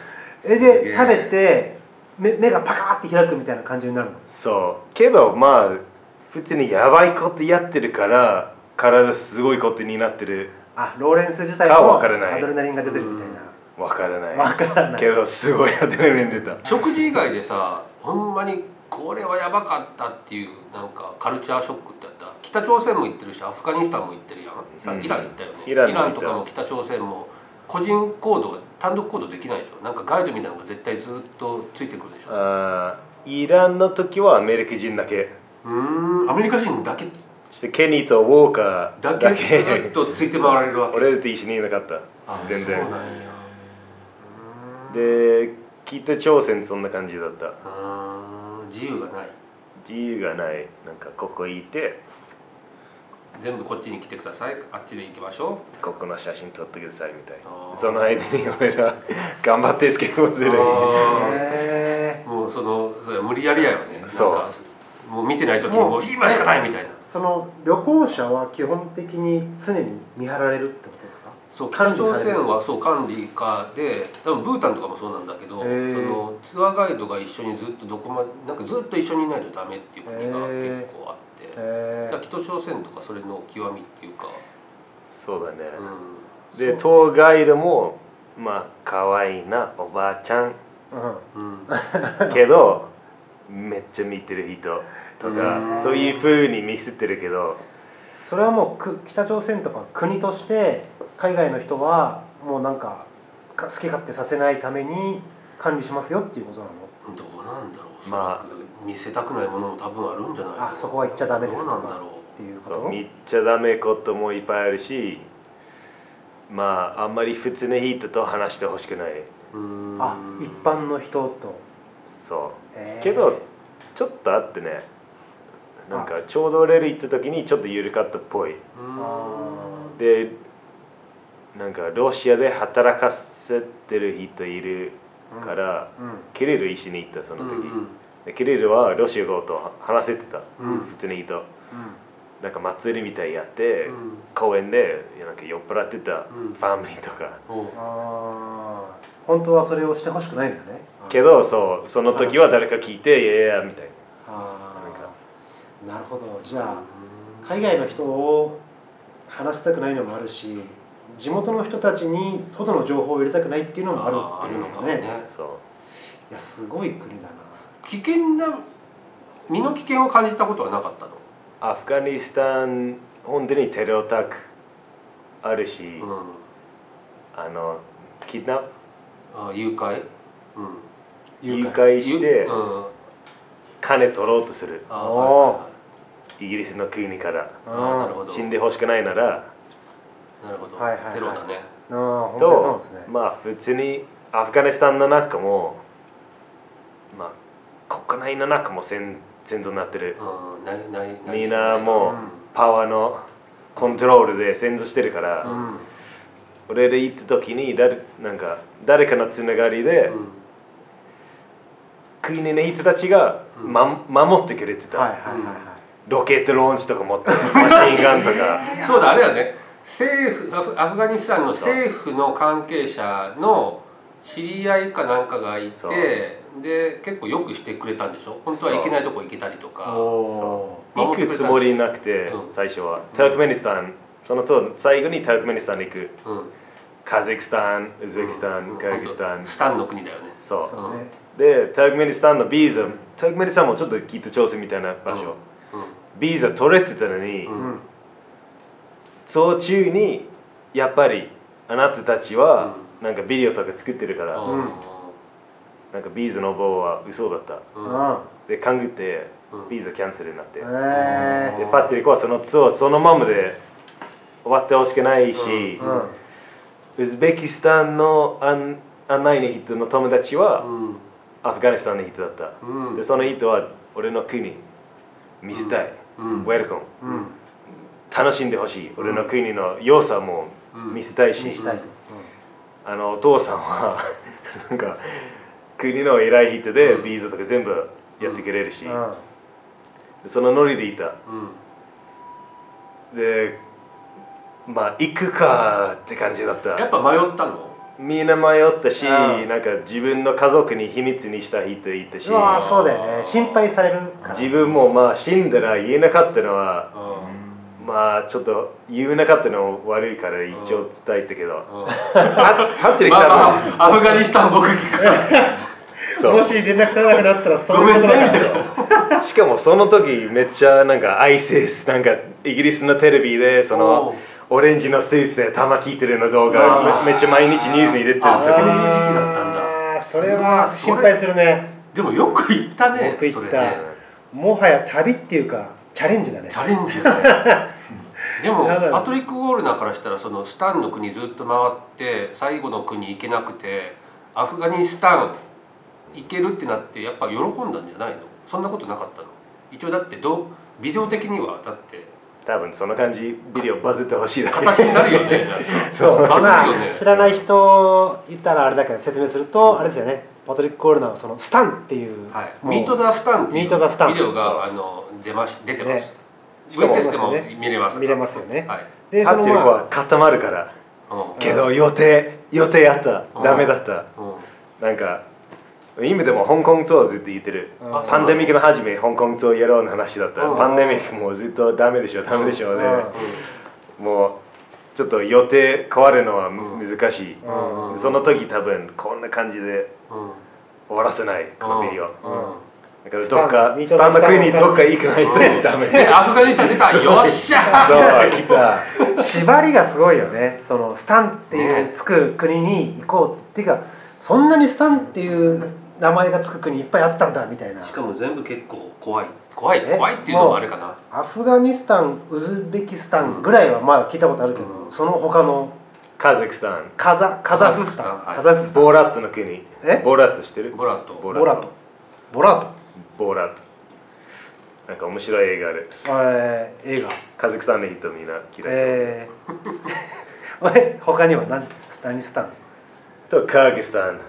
えで食べて目目がパカーって開くみたいな感じになるの？
そう。けどまあ普通にやばいことやってるから体すごいことになってる
あローレンス自体
か
もア
わからない。
ドレナリンが出てるみたいな
わからない。
わからない。
けどすごいアドレナリン出た。
食事以外でさほんまにこれはやばかったっていうなんかカルチャーショックってあった？北朝鮮も行ってるしアフガニスタンも行ってるやん？イラン,、
うん。
イラン行ったよね。
イラン
とかも北朝鮮も個人行動が単独行動できないでしょ？なんかガイドみたいなのが絶対ずっとついてくるでしょ？
あーイランの時はアメリカ人だけ。
うーん。アメリカ人だけ。
そしてケニーとウォーカー
だけ。ずっとついて回られるわけ。
俺らと一緒にいなかった。
あ
全然。
そうなんや
で北朝鮮そんな感じだった。
うーん自由がない。
自由がない。なんかここいて。
全部こっちに来てください。あっちで行きましょ
ここの写真撮ってくださいみたい
あー。
なその間に俺ら頑張ってスケボーする。
あ
へ
うもうそのそれ無理やりやよね。
そう。
なんかもう見てない時にもう今しかないみたいな。
ーその旅行者は基本的に常に見張られるってこと？ですか
そう
管
北朝鮮はそう管理下で多分ブータンとかもそうなんだけどそのツアーガイドが一緒にずっとどこまでなんかずっと一緒にいないとダメっていう国が結構あって。北朝鮮とかそれの極みっていうか、
そうだね、
う
でトーガイドもまあ可愛いなおばあちゃん。
うん。
んうん、
けどめっちゃ見てる人と
へ
か
ー。
そういう風に見せてるけど。
それはもうく北朝鮮とか国として海外の人はもうなんかか好き勝手させないために管理しますよっていうことなの？
どうなんだろう、
まあ
まあ、見せたくないものも多分あるんじゃない
あそこは行っちゃダメですとか
どうなんだろ
っていうこと？
見ちゃダメこともいっぱいあるしまああんまり普通の人と話してほしくない。
あ一般の人と。
そう。けどちょっとあってね。なんかちょうど俺ら行った時にちょっと緩かったっぽい。でなんかロシアで働かせてる人いるから、
うん。
キリル一緒に行ったその時、
うん
でキリルはロシア語と話せてた、
うん。
普通に人
うん。
なんか祭りみたいやって、
うん。
公園でなんか酔っ払ってた
うん。
ファミリーとか、
あー。本当はそれをしてほしくないんだね。
けどそう。その時は誰か聞いて「いやいや」みたい
あ
なんか。
ーなるほど。じゃあ海外の人を話したくないのもあるし地元の人たちに外の情報を入れたくないっていうのもあるっていうのか
あるの
ね
ね。
そう。
いやすごい国だな。
危険な身の危険を感じたことはなかったの？
アフガニスタン本当にテロアタックあるし、
うん。
あのキッナップ。
あ誘拐？うん。
誘拐。して
うん。
金取ろうとする。イギリスの国から。死んでほしくないなら
なるほど、
はいはいはい。
テロだね。
ああ本当にそうなん
と
ですね、
まあ普通にアフガニスタンの中もまあ国内の中も戦戦争になってる。
うんないないない
みんなもう
うん。
パワーのコントロールで戦争してるから、
うん。
俺で行った時に誰なんか誰かのつながりで、
うん。
国の人たちが、
うん。
ま、守ってくれてた、
はいはいはいはい、
ロケットローンチとか持ってマシンガンとか。
そうだあれやね政府アフアフガニスタンの政府の関係者の知り合いかなんかがいてで結構よくしてくれたんでしょ？本当は行けないとこ行けたりとか。
お
行くつもりなくて、
うん。
最初は。タークメニスタン。そのそう最後にタークメニスタンに行く。
うん。
カザフスタンウズベキスタン、
うん。
カザフスタン。
スタンの国だよね。
そう。
ーそう。ね
でタークメニスタンのビザタークメニスタンもちょっと北朝鮮みたいな場所、
うん。
ビザ取れてたのに、
うん
うん
途中にやっぱりあなたたちはなんかビデオとか作ってるから、
うん。
なんかビザの棒は嘘だった。
うん。
あ
で考えて
うん。
ビザキャンセルになって、でパッテリコはそのツアーそのままで終わってほしくないし、
えうん。
ウズベキスタンの案案内の人の友達は
うん。
アフガニスタンの人だった、
うん。
でその人は俺の国見せたい、
うん。
ウェルカム
うん
楽しんでほしい。俺の国の良さも見せたいし、
にしたいと、
あのお父さんは なんか国の偉い人で
うん。
ビザとか全部やってくれるし、そのノリでいた。
うん。
でまあ行くかって感じだった。
やっぱ迷ったの？
みんな迷ったし、
うん。
なんか自分の家族に秘密にした人いたし。
そうだよね心配されるから
自分もまあ死んだら言えなかったのは
うん
まあちょっと言えなかったの悪いから一応伝えたけど、
うん。
パパッチリ
まあ
多分、
まあ。アフガニスタン僕聞くか
もし連絡取れなくなったらそういうことだから
しかもその時めっちゃなんか ISIS なんかイギリスのテレビでそ
お
のオレンジのスーツで弾効いてるの動
あ
画
ー。
めめっちゃ毎日ニュースに入れてる
あそういう時期だったんだ。
それは心配するね。
でもよく行ったね
よく行った。もはや旅っていうかチャレンジだね。
チャレンジだね。でもパトリック・ウォールナーからしたらそのスタンの国ずっと回って最後の国行けなくてアフガニスタン行けるってなってやっぱ喜んだんじゃないの？そんなことなかったの？一応だってどうビデオ的にはだって。
多分そんな感じビデオバズってほしいだけ。
形になるよねなんか。
そう。
バズ
まあ
るよね。
知らない人言ったらあれだけど説明するとあれですよねパトリック・コールナーはそのスタンっていう、
はい、ミート・ザ・スタンっていう
ミートザスタン。
ビデオがあの出まし出てます、
ね。しかも
VTS でも見れます。
見れますよね。
はい、
でそのま
固まるから。
うん。
けど予定予定あった。
うん。
ダメだった。
うん。
なんか今でも香港ツアーずっと言ってる。
あ
パンデミックの初め香港ツアーやろうの話だった。
うん。
パンデミックもずっとダメでしょダメでしょで。
うん。
もうちょっっと予定変わるのはむ
うん
難しい、
うん
うん。
その時多分こんな感じで
うん。
終わらせないこのビデオ、
うん。
だからどっか
スタン
スタンド国にどっか行かないとダメ。
でアフガニスタン出た。よっしゃ
そう来た
縛りがすごいよね。そのスタンっていうつく国に行こうっていうかそんなにスタンっていう名前がつく国いっぱいあったんだみたいな。
しかも全部結構怖い怖い
え？
怖いっていうのもあれかな。
アフガニスタンウズベキスタンぐらいはまだ聞いたことあるけど、
うん。
その他の？
カザフスタン。
カザカザフスタン。
はい。
カザフスタン。
ボーラットの国。
え？
ボーラット知ってる？
ボラと
ボ
ボラト。ボラト？
ボーラット。なんか面白い映画ある。
えー映画？
カザフスタンの人みんな嫌い、
えー、え他には何？何スタン？
とカーギスタン。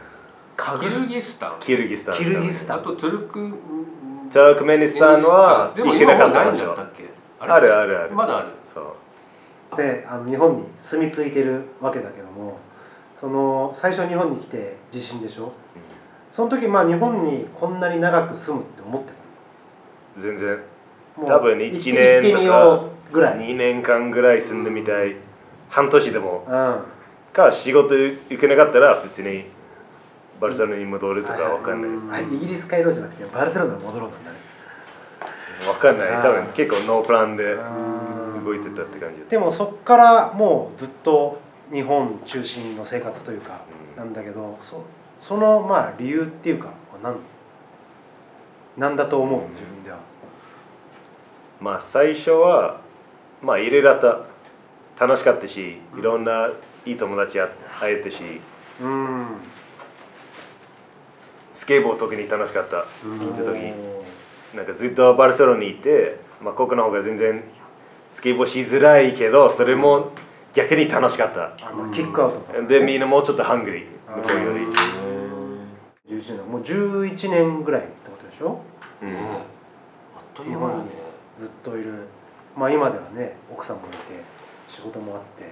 キル
カ
ギスタン。
キルギスタン。
キルギスタン。
あとトゥルク
タークメニスタンは行けなかった
今もないん
でしょ
だったっけ
あるあるある。
まだある。
そう。
であの日本に住み着いてるわけだけどもその最初日本に来て地震でしょ？その時まあ日本にこんなに長く住むって思って
全然。
たもう
多分
行って
一年
行ってみようぐらい、
2年間ぐらい住んでみたい。半年でも。
うん。
か仕事行けなかったら普通にバルセロナに戻るとかわかんない。
イギリス帰ろうじゃなくてバルセロナに戻ろうなんだね
わかんない。多分結構ノープランで
うん
動いてたって感じ。
でもそっからもうずっと日本中心の生活というか
うん。
なんだけどそそのまあ理由っていうか何なんだと思う？自分では。
まあ最初はまあ入れられた楽しかったしいろんないい友達会えたし。
うん
スケボー特に楽しかった。
うん。
行った時。なんかずっとバルセロナにいて、まあ、ここの方が全然スケボーしづらいけどそれも逆に楽しかった。
あのキックアウトとか、
でみんなもうちょっとハングリー。向こうより、
11年。もう11年ぐらいってことでしょ？
うん。
ねあっという間だね。
ずっといる。まあ今ではね奥さんもいて仕事もあって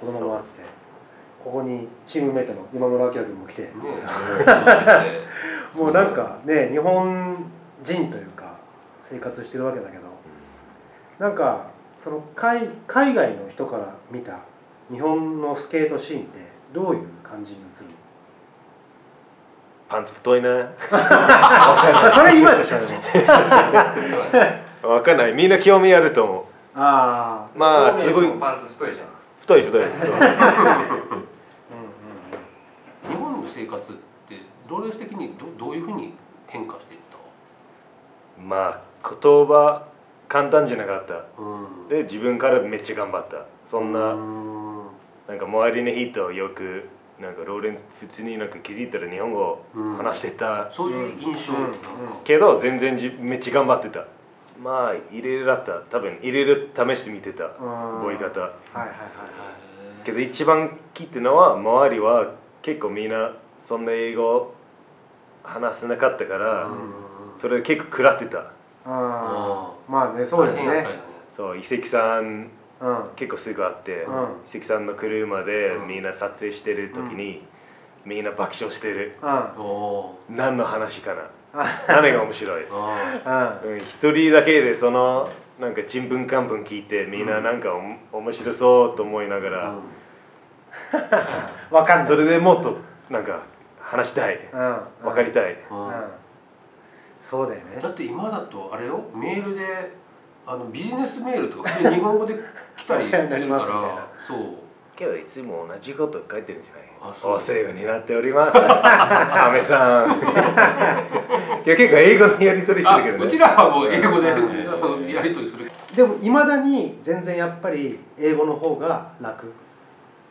子供もあってここにチームメイトの今村明君も来て、
ね。
もうなんかね日本人というか生活してるわけだけど。なんかその海海外の人から見た日本のスケートシーンってどういう感じに映る？
パンツ太いな
まあそれ今でしょで
かんない。みんな興味あると思
あ
うまあすごい。
パンツ太いじゃん。
太い太いそう
あうんうん
日本の生活って労働的にどどういうふうに変化していった？
まあ言葉簡単じゃなかった。
うん。
で自分からめっちゃ頑張った。そんな、
うん。
なんか周りの人よくなんかローレン普通になんか気づいたら日本語
うん。
話してた、
そういう印象。
うん。
けど全然じめっちゃ頑張ってた。まあいろいろだった。多分いろいろ試してみてた。
うん。
覚え方。
はいはいはいはい。
けど一番聞いてるのは周りは結構みんなそんな英語話せなかったから、
うん。
それで結構食らってた。
ああまあねそうだよね。
そう遺跡さん
うん。
結構すぐあって、
うん。
遺跡さんの車で
うん。
みんな撮影してる時に、みんな爆笑してる。
うん。
お
何の話かな。
あ
何が面白い。一人だけでそのなんかちんぷんかんぷん聞いてみんななんかお面白そうと思いなが
ー
ら、
わかんない。
それでもっとなんか話したい。
うん。
分かりたい、
うん。
うんそうだよね。
だって今だとあれよ。メールであのビジネスメールとか普通に日本語で来たり するから。そう。
けどいつも同じこと書いてるんじゃない？
あそう。
お世話になっております。アメさん。いや結構英語のやり取りす
あ
るけどね。
うちらはもう英語でやり取りする
でもいまだに全然やっぱり英語の方が楽。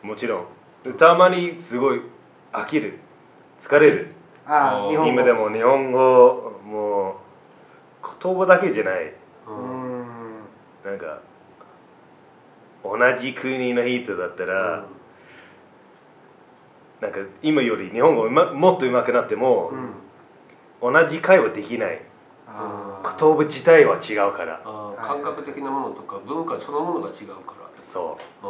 もちろん。でたまにすごい飽きる疲れる。
あ日本語。
今でも日本語もう言葉だけじゃない。
う
うん。
ん
なんか同じ国の人だったら、なんか今より日本語うまもっと上手くなっても
う、ん。
同じ会話できない。言葉自体は違うから。
感覚的なものとか文化そのものが違うから。
そう。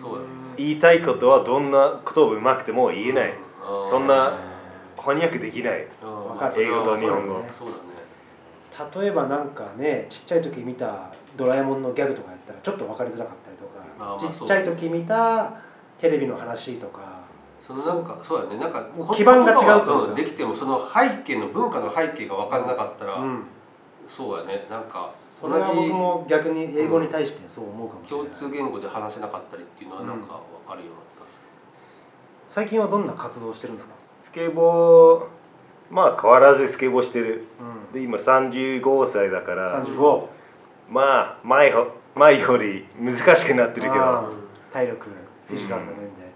そうだよね。
言いたいことはどんな言葉上手くても言えない、
あー
そんな翻訳できない英語と日本語。
そうだね。
例えばなんかねちっちゃい時見たドラえもんのギャグとかやったらちょっと分かりづらかったりとか
あーまあ
ちっちゃい時見たテレビの話とか。
そのなんかそうだね。なんか
基盤が違うと
できてもその背景の文化の背景が分からなかったら、
うん。
そうやね。なんか
それは僕も逆に英語に対してそう思うかもしれ
共
ない、
通言語で話せなかったりっていうのはなんか分かるような
最近はどんな活動をしてるんですか、
スケボーまあ変わらずスケボーしてる。
うん、
で今35歳だから
35
まあ前ほ前より難しくなってるけ
あ
ど
ー体力フィジカルな面で。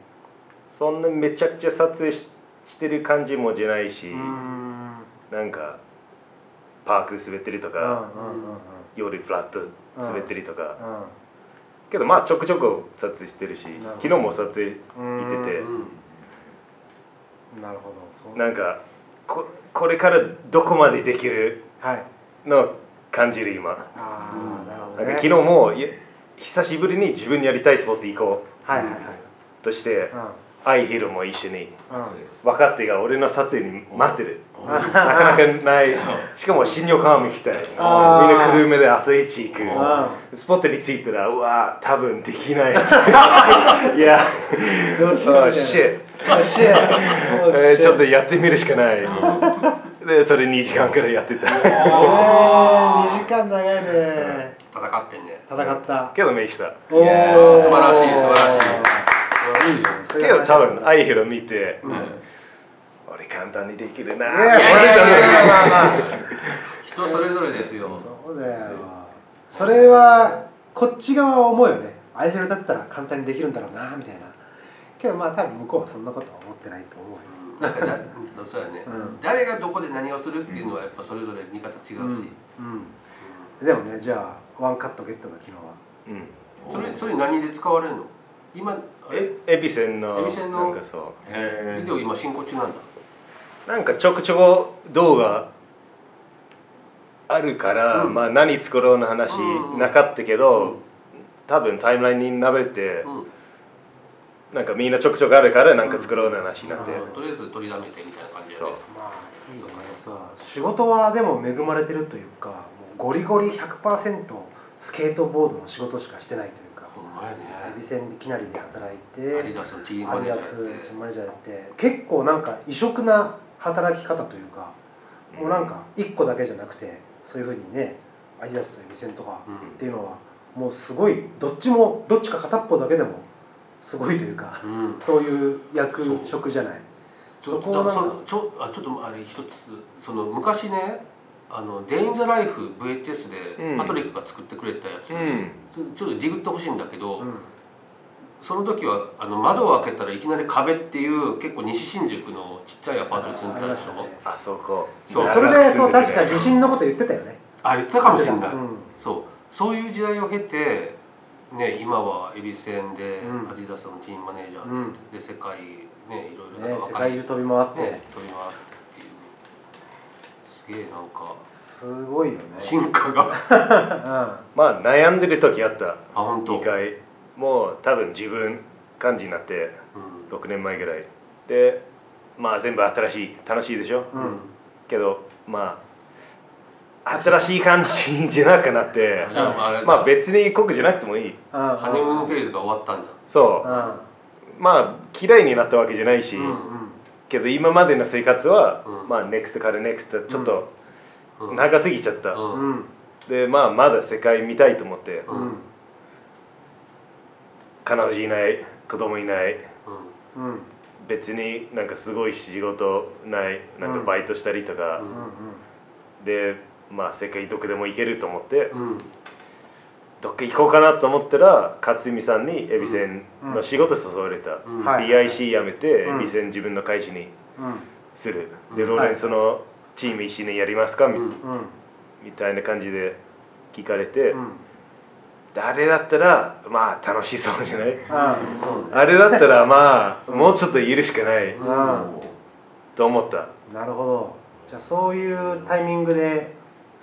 そんなめちゃくちゃ撮影ししてる感じもじゃないし、
うん。
なんかパークで滑ってると
うん
か、
うんうん。
夜フラット滑ってるとか、
うん
けどまあちょくちょく撮影してるし昨日も撮影見てて。
うん
なるほど。そう。
なんかここれからどこまでできる
はい。
の感じる今。
ああなるほどね。
昨日も久しぶりに自分にやりたいスポーツ行こ
はいはいはい、
うとして
うん。
アイヒロも一緒に。
うん。
分かってが俺の撮影に待ってる。
うん。
なかなかない。しかも新横浜行きたいみん
あー
な車で朝一行く。
う
スポットに着いたらうわ多分できない。いや。
どうしよう
Oh,
シェ
えーちょっとやってみるしかないでそれ2時間くらいやってた
えー、2時間長いね
戦ってんね
戦った
けどメイした
お
いやー素晴らしい素晴らしい
けど多分アイヒロ見て、
うん
俺簡単にできるな
いやいやいやいやまあまあ
人それぞれですよ。
そうだよ。それはこっち側は思うよね。アイシャルだったら簡単にできるんだろうなみたいなけどまあ多分向こうはそんなことは思ってないと思うよ。
うんなんかそうやね、
うん。
誰がどこで何をするっていうのはやっぱそれぞれ見方違うし、
うん、うん。でもねじゃあワンカットゲットだ昨日は。
うん。
それそれ何で使われるの？今
えエビセンの
エビセンの？
なんかそ
へ
ビデオ今進行中なんだ。
うなんかちょくちょこ動画あるから、
うん。
まあ何作ろうの話
うん
なかったけど、多分タイムラインに並べて、
うん
なんかみんなちょくちょくあるからなんか作ろうの話になって、
とりあえず取りだめてみたいな感じだ
そう。
ね
まあいいよね。そう。仕事はでも恵まれてるというかもうゴリゴリ100%スケートボードの仕事しかしてないというか
ほんまや
エビ
ね
センできなりで働い
アディ
て
ダスのチーム
アディダ
マネージャーやって。
スマネージャーやって結構なんか異色な働き方というかもうなんか1個だけじゃなくてそういうふうにねアディダスとエビセンとか
うん
っていうのはもうすごいどっちもどっちか片っぽだけでもすごいというか
うん。
そういう役職じゃない。
ちょ
そこをな
ちょあちょっとあれ一つその昔ねあの「デイン・ザ・ライフ」VHS
うん
でパトリックが作ってくれたやつ、
うん。
ちょっとディグってほしいんだけど、
うん。
その時はあの窓を開けたらいきなり壁っていう結構西新宿のちっちゃいアパートに住んでたでしょ？
あね。
あそこ。
そう。
それでそう確か
自
地震のこと言ってたよね。
あ言ってたかもしれない、
うん。
そう。そういう時代を経てね今は恵比寿園で
うん。
アディダスのチームマネージャー
うん。
で,、で世界ねいろいろ
ね世界中飛び回って、
ね飛び回ってっていう。すげえなんか
すごいよね。
進化が。
まあ悩んでる時あった。
あ本当。
2回。もう多分自分感じになって
うん。
6年前ぐらい。でまあ全部新しい楽しいでしょ。
うん、うん。
けどまあ新しい感じじゃなくなってまあ別に濃くじゃなくてもいい。
ハ
ハネムーンフェーズが終わったんだ。
そう。まあ嫌いになったわけじゃないし、
うん
うん。
けど今までの生活は、
うん。
まあ NEXT から NEXT ちょっと
うん。
長すぎちゃった、
うん。
うんうん
でまあまだ世界見たいと思って、彼女いない子供いない
うん。
うん
別になんかすごい仕事ないなんかバイトしたりとか、
うん。
でまあ世界どこでも行けると思って、
うん。
どっか行こうかなと思ったら勝美さんにエビセンの仕事誘われた、
うん。
はい。
DIC 辞めて、
うん。
エビセン自分の会社に
うん。
する、
うん。
でローレンスのチーム一緒にやりますか、みたいな感じで聞かれて、
うん。
誰だったらまあ楽しそうじゃない？
あ
れだったらまあもうちょっといるしかない
うん。
と思った。
なるほど。じゃあそういうタイミングで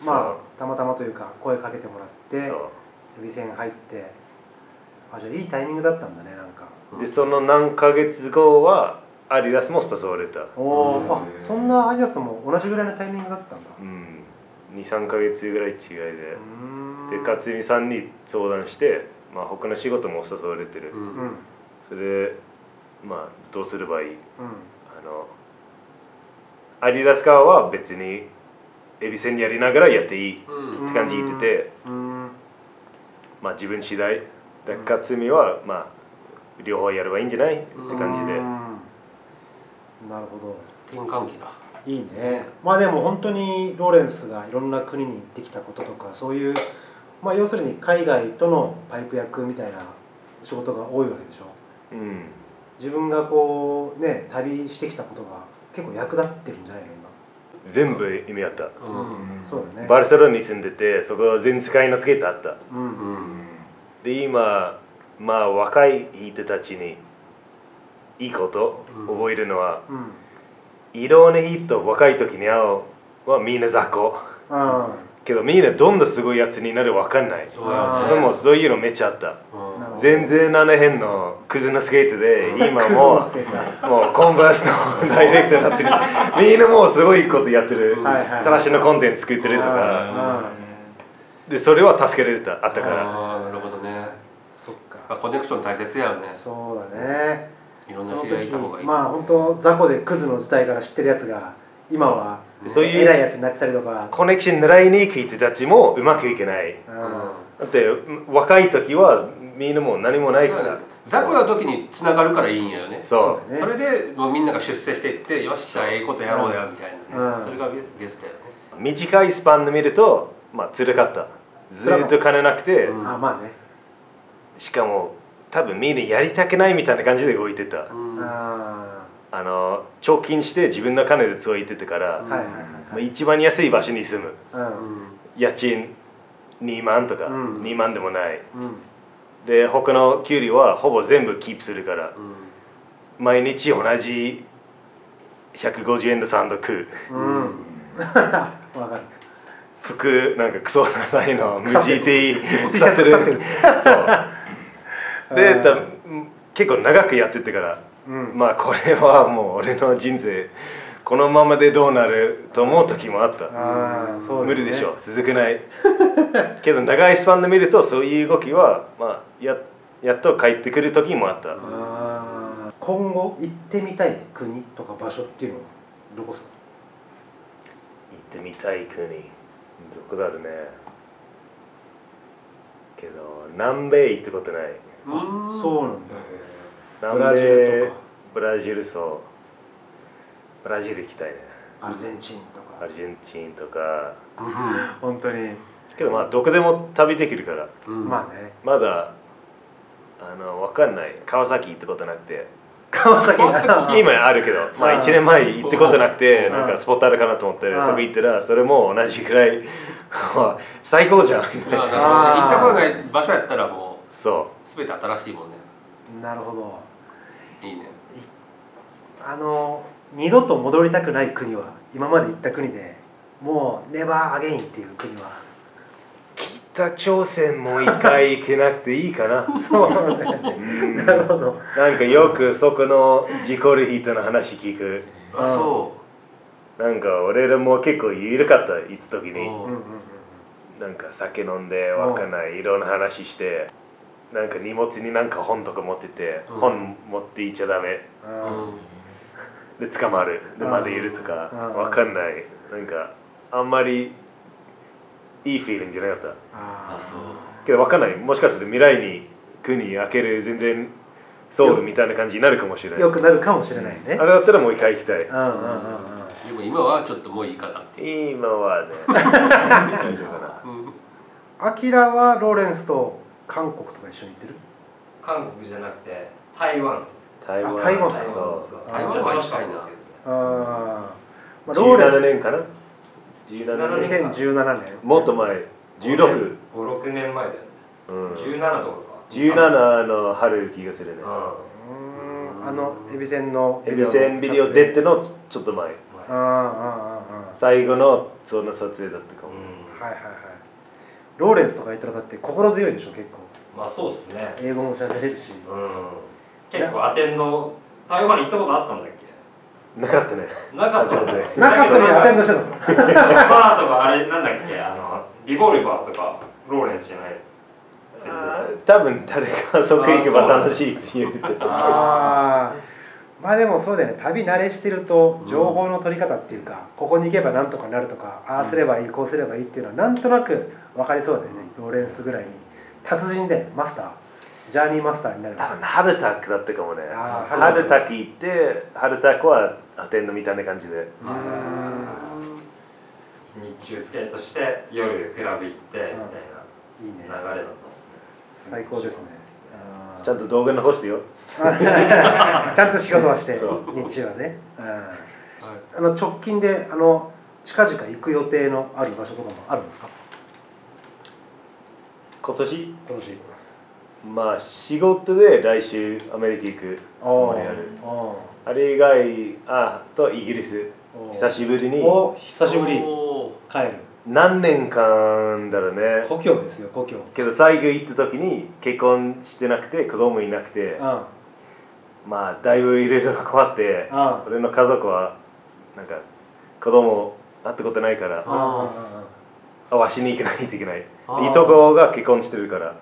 まあたまたまというか声かけてもらって
そ
エビセン入ってあじゃあいいタイミングだったんだねなんか。
うでその何ヶ月後はアディダスも誘われた。
おお、
うん。
あそんなアジアスも同じぐらいのタイミングだったんだ。
うん。23ヶ月ぐらい違いで、で勝美さんに相談して、まあ、他の仕事も誘われてる、
う
ん。
それでまあどうすればいい？
うん。
あのアディダス側は別にエビセンやりながらやっていい
うん。
って感じ言ってて、
うん
まあ自分次第で勝美はまあ両方やればいいんじゃないって感じで、
うん。なるほど。
転換期だ。
いいね。まあでも本当にローレンスがいろんな国に行ってきたこととかそういうまあ要するに海外とのパイプ役みたいな仕事が多いわけでしょ。
うん。
自分がこうね旅してきたことが結構役立ってるんじゃないの？
全部意味あった、
今、
うん
バルセロナに住んでてそこは全世界のスケートあった。
うん。
うん
で今まあ若い人たちにいいこと
うん。
覚えるのは、
うん。
いろんな人若い時に会うはみんな雑魚。
あ
けどみんなどんなすごいやつになるか分かんない。
そうやね。
でもそういうのめっちゃあった全然なれへんの。クズのスケートで 今も
のスケーター
もうコンバースのダイレクターになってる。みんなもうすごいことやってる。さらしのコンテンツ作ってるとか。
あ
でそれは助けられたあったから。
ああなるほどね。
そっか。
ぱコネクション大切やよね。
そうだね。
いろん
その
な知り合いた方がいい。
まあ本当雑魚でクズの時代から知ってるやつが今は
そういう
偉いやつになってたりとか。
コネクション狙いに行く人たちもうまくいけない。
うん。
だって若い時はみんなもう何もないから。
雑魚な時に繋がるからいいんやよね。
そ
だね
それでもうみんなが出世していってよっしゃええことやろうやみたいな。ね
うん。
それがベストやね。
う短いスパンで見るとまあ辛かった。ずーっと金なくて、
うん。
あまあね。
しかも多分みんなやりたくないみたいな感じで動いてた。
うん。
あ
あの貯金して自分の金でツアー行ってたから、
あはいはいはい
まあ、
はい
一番安い場所に住む。
う
うん。ん
家賃2万とか、
うん。
2万でもない。
うん
で他の給料はほぼ全部キープするから
うん。
毎日同じ150円のサンド食う。
うん。わかる。
服なんかクソなさいの無
腐ってる。
GT
T シャツ腐ってる。
そう。で多分結構長くやっててから
うん。
まあこれはもう俺の人生このままでどうなると思う時もあった。
ああそうだね。
無理でしょ続けない。けど長いスパンで見るとそういう動きはまあややっと帰ってくる時もあった。
あー。今後行ってみたい国とか場所っていうのはどこですか？
行ってみたい国。どこだろうね。けど南米行ったことない。
うん
そうなんだ。
南
ブラジルとか。
ブラジルそうブラジル行きたいね。
アルゼンチンとか。
アルゼンチンとか。
本当に。
けどまあどこでも旅できるから。
うん。
まあね。
まだあの分かんない。川崎行ったことなくて。
川崎
川崎。
今あるけど、まあ、
うん。
1年前行ったことなくて
うん。
なんかスポットあるかなと思って
うん。
そこ行ったらそれも同じくらいまあ最高じゃん。
あなるほどね
あー。
行ったことない場所やったらも
そう。
全て新しいもんね。
なるほど。
いいね。
あの二度と戻りたくない国は今まで行った国でもうネバーアゲインっていう国は。
北朝鮮もう一回行けなくていいかな。
そうね。
うん。
なるほど。
なんかよくそこの事故る人の話聞く。
あそ
なんか俺らも結構緩かった行った時に。なんか酒飲んでわかん。ないいろんな話してなんか荷物になんか本とか持ってて、
うん。
本持っていっちゃダメ。
うん
で捕まる。で
うん。
まだいるとか
うん。
わかんない。なんかあんまりいいフィーリングじゃなかった。
あ
あそう。
けどわかんない。もしかすると未来に国開ける全然ソウルみたいな感じになるかもしれない。
よくなるかもしれないね。
あれだったらもう一回行きたい。
うんうんうんうん。
でも今はちょっともういいかなって。いう
今はね。大丈夫かな。
うん。
アキラはローレンスと韓国とか一緒に行ってる？
韓国じゃなくて台湾です
台湾。
あ台湾。
そう。
台湾
ちょっと楽しかったんですけど
あー、まあ、ローレ
17
ン。
年かな17年
？2017年。
もっと前。16
56年前だよね。
うん。
17とかか。
17の春気がするね。
う
うーん。あのエビセンの
エビセンビデオ出てのちょっと前。
ん
ああああああ
最後のその撮影だったかも、
うん。
はいはいはい。ローレンスとか言ったらだって心強いでしょ結構。
まあそうっすね。
英語も喋れるし。
うん結構アテンド台湾に行ったことあったんだっけ？
なかったね。
なかったよね
なかったのにアテンドしてたの。
バーとかあれなんだっけ？あのリボルバーとかローレンスじゃない？
多分誰かそこ行けば楽しいって言うて。
あまあでもそうだよね。旅慣れしてると情報の取り方っていうか、ここに行けばなんとかなるとかああすればいいこうすればいいっていうのはなんとなく分かりそうだよね、ローレンスぐらいに。達人でマスタージャーニーマスターになる
多分ハルタクだったかもね。
あー
ハルタク行ってハルタクはアテンドみたいな感じで。
うーん。
日中スケートして夜クラブ行ってみたい
いいね。
な流れだったっすね。
最高ですね。
ちゃんと動画残してよ。
ちゃんと仕事はして日中はね、あの直近であの近々行く予定のある場所とかもあるんですか？
今年？
今年
まあ仕事で来週アメリカ行くつもりある。
あ
あれ以外あとイギリス。
ー。
久しぶりに。
お久しぶり。
お
帰る。
何年間だろうね。
故郷ですよ故郷。
けど最後行った時に結婚してなくて子供いなくて。
あ
まあだいぶいろいろ変わって
あ
俺の家族はなんか子供会ったことないから
あ
あわしに行かないといけないいとこが結婚してるから。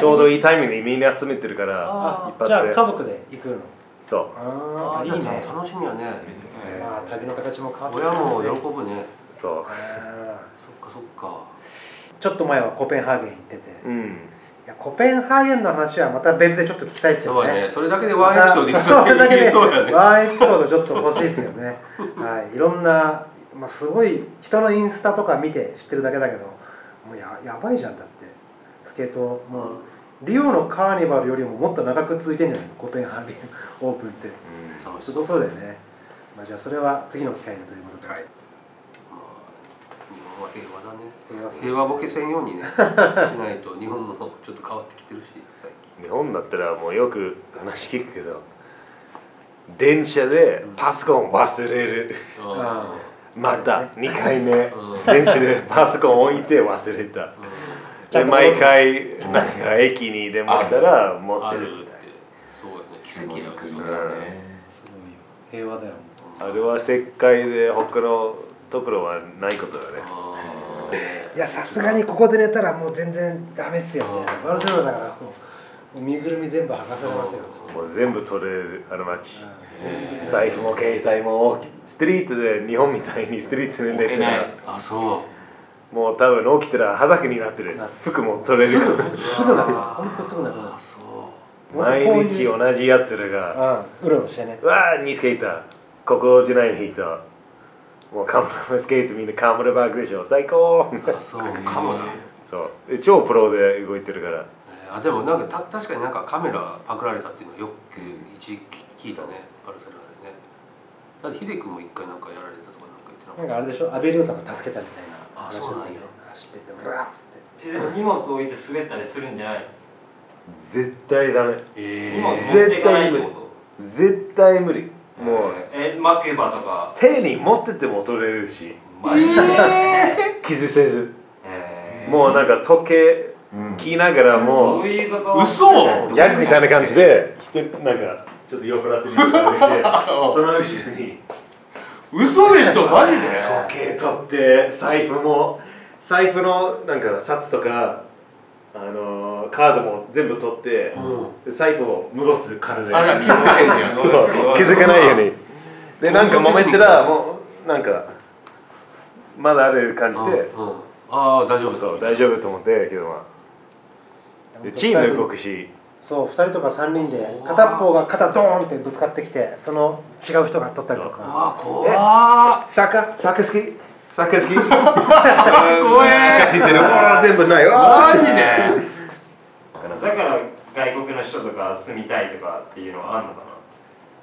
ちょうどい
い
いタイミングでみんな集めてるから
あ
一発で。
じゃあ家族で行くの？
そう。
ああいいね。
楽しみやね。
まあ旅の形も変わって
親も
ね
喜ぶね。
そう。
あ
そっかそっか。
ーちょっと前はコペンハーゲン行ってて、い
うん。
やコペンハーゲンの話はまた別でちょっと聞きたいです
そう
よね。
やねそれだけでワンエピソード
それだけでワンエピソードちょっと欲しいですよね。はい。いろんな、まあ、すごい人のインスタとか見て知ってるだけだけどもうややばいじゃんだって。スケートも。うリオのカーニバルよりももっと長く続いてんじゃないの？コペンハーゲン オープンって。すご
楽しそう
そうだよね、まあ、じゃあそれは次の機会でということで、
はい。まあ日本は平和だね。
平和
平和ボケせんようにね しないと日本もちょっと変わってきてるし最近。
日本だったらもうよく話聞くけど電車でパソコン忘れる、
あ
また2回目。
うん。
電車でパソコン置いて忘れた。で毎回なんか駅に電話したら持ってる
あるって。そうやね。奇跡やよねそれはね。
すごいよ平和だよ
あれは世界で他のところはないことだね。
いやさすがにここで寝たらもう全然ダメっすよみたいなバルセロナだから身ぐるみ全部剥がされますよつって。
もう全部取れるあの街。財布も携帯もストリートで日本みたいにストリートで寝てたら
あそ
もう多分起きたら裸になってる。服も取れる。
う
すぐなくなる。ほんとすぐなくなる。
あそう
毎日同じやつらが。
ああうろうろしてね。
うわーニースケーター。ここじゃない人もうカムラスケートみんなカムラバッグでしょ。最高。
あそうかもな
そう。で超プロで動いてるから。
えーあでもなんかた確かになんかカメラパクられたっていうのはよく一時期聞いたねバルセロナでね。だってヒデ君も一回なんかやられたとかなんか言ってなかっ
なんかあれでしょ？アベリオタが助けたみたいな
あ
話だったよ
そうなんや。
走ってってブラーッつって。
えでも荷物置いて滑ったりするんじゃない？の
絶対ダメ。
たえ
荷物持っていかないってこと？
絶対無理。もう。
え巻けばとか？
手に持ってても取れるし。
マジで？
傷せず。
えー。
もうなんか時計着ながら
ど
もう
嘘！
ギャグみたいな感じで人なんかちょっと酔っ払ってる人がいて その後ろに。
嘘でしょ？マジで？
時計取って財布も財布のなんか札とかあのーカードも全部取って
うん。
で財布を戻す体で
あら気づかへんねや
そう。気づかないように。でなんか揉めてたらもうなんかまだある感じで
うん。うん。ああ大丈夫。
そう大丈夫と思ってけどまあでチーム動くし。
そう2人とか3人で片方が肩ドーンってぶつかってきてその違う人が取ったりと
う
か
わ怖っ。
サッカー？サッカー好き？サッカー好き。
怖え
近づいてる。わー全部ない。わ
マジで？
だから外国の人とか住みたいとかっていうのはあんのか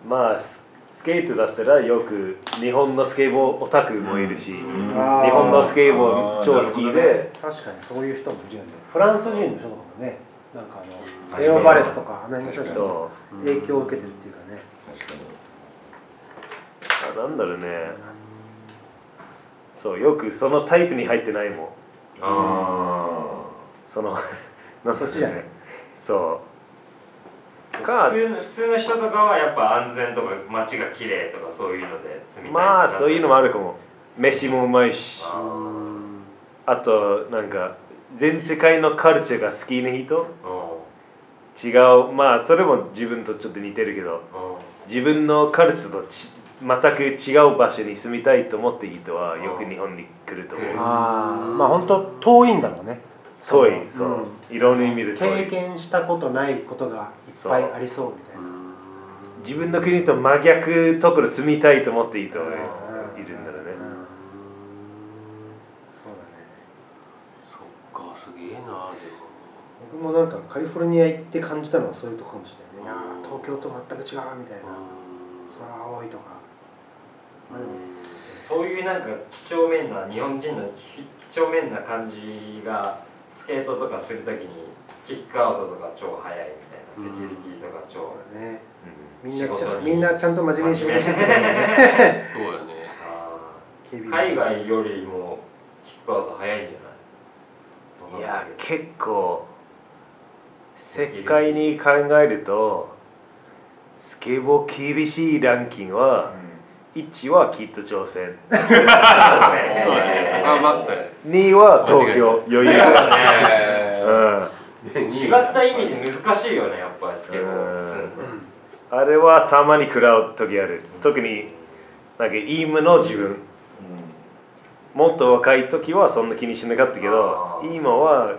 まあススケートだったらよく日本のスケボーオタクもいるし、
ん。
あー。
日本のスケボー超好きで、
確かにそういう人もいるよね。フランス人の人とかもねなんかあの
はい
レオ・バレスとかあの辺の人が
そ
影響を受けてるっていうかね。
うあなんだろうね。そうよくそのタイプに入ってないもん。
なあ
その
そっちじゃない。
そう。か
普通の普通の人とかはやっぱ安全とか街が綺麗とかそういうので住みたい
まあそういうのもあるかも。飯もうまいし。
あ
となんか全世界のカルチャーが好きな人？違う。まあそれも自分とちょっと似てるけど。自分のカルチャーとち全く違う場所に住みたいと思っている人はよく日本に来ると思う。
ああまあ本当遠いんだろうね。
遠い
の
そう、
ん
い。ろんな意味で遠
経
い
験したことないことがいっぱいありそうみたいな。
自分の国と真逆ところ住みたいと思っている人がいるんだろうね
うんそうだね
そっかすげえなでも
僕もなんかカリフォルニア行って感じたのはそういうとこかもしれないね。いやー東京と全く違うみたいな。空青いとか。まあでも。
そういうなんか几帳面な日本人のき几帳面な感じがスケートとかするときにキックアウトとか超早いみたいなセキュリティとか超。
ね。
うん。
みんなちゃみんなちゃんと真面目に仕事してるね。
そうやね。
海外よりもキックアウト早いんじゃない？
いや結構世界に考えるとスケボー厳しいランキングは1は北朝鮮
そうやね。そこはまずだよ
2は東京。余裕
ね
うん
違った意味で難しいよねやっぱりスケボーすんの。
あれはたまに食らう時ある。特になんか今の自分。もっと若い時はそんな気にしなかったけど今は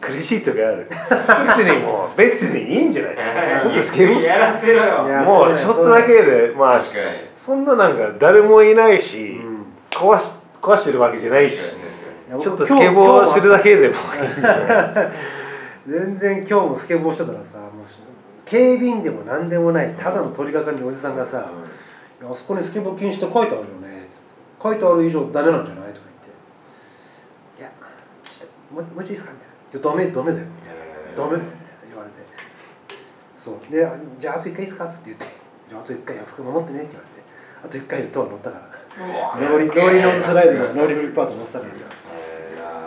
苦しい時ある。別にもう別にいいんじゃない。ちょっとスケボー
やらせろ
い
よ
や
もうちょっとだけでまあそんななんか誰もいないし、
うん。
壊し壊してるわけじゃないし、ちょっとスケボーするだけでもいいんだよ
全然今日もスケボーしてたらさもう警備員でも何でもないただの取り掛かりのおじさんがさ「いやあそこにスケボー禁止って書いてあるよね」つって「書いてある以上ダメなんじゃない?」とか言って「いやちょっともうもうちょいいいですか?」みたいな「いやダメダメだよ」みたいな「ダメ」みたいな言われて。そう。であ「じゃああと一回いいですか?」っつって言って「じゃああと一回約束守ってね」って言われて。あと一回でドア乗ったから。ロー。リローリノスライドのノーリーフリップアウト乗ってたから。よかっ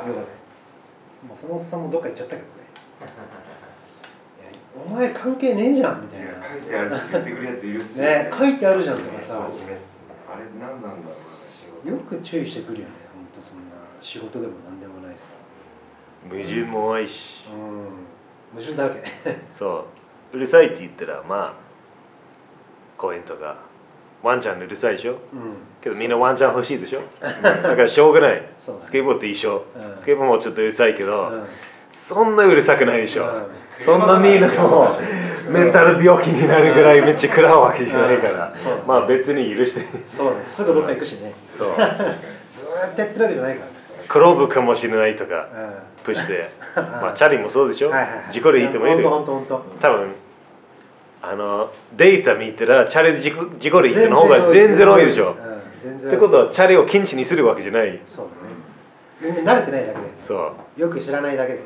た。もうそのおっさんもどっか行っちゃったけどね。お前関係ねえじゃんみたいな。
書いてあるって言ってくるやついるっすよ
ね。書いてあるじゃんとかさ。
あれ何なんだろうな仕事。
よく注意してくるよね本当そんな仕事でも何でもない。さ
矛盾も多いし。
うん。矛盾だらけ。
そう。うるさいって言ったらまあ公園とかワンちゃんうるさいでしょ？
うん。
けどみんなワンちゃん欲しいでしょ？だからしょうがない。
ね。
スケボーって一緒。
うん。
スケボーもちょっとうるさいけど、
うん。
そんなうるさくないでしょ、
うん。
そんなみんなもうメンタル病気になるぐらいめっちゃ食らうわけじゃないから、まあ別に許して。
そうすぐどっか行くしね。
そう。
ずーっとやってるわけじゃないからね
転ぶかもしれないとか
う
プッシュで。
ん
まあチャリもそうでしょ、
はいはいはい。
事故でいい人もいる。
本当本当。本
多分あのデータ見たらチャリで事故事故でいい人の方が全然多い。でしょ？
うん。
ってことはチャリを禁止にするわけじゃない。
そうだね。みんな慣れてないだけで。
そう、
よく知らないだけで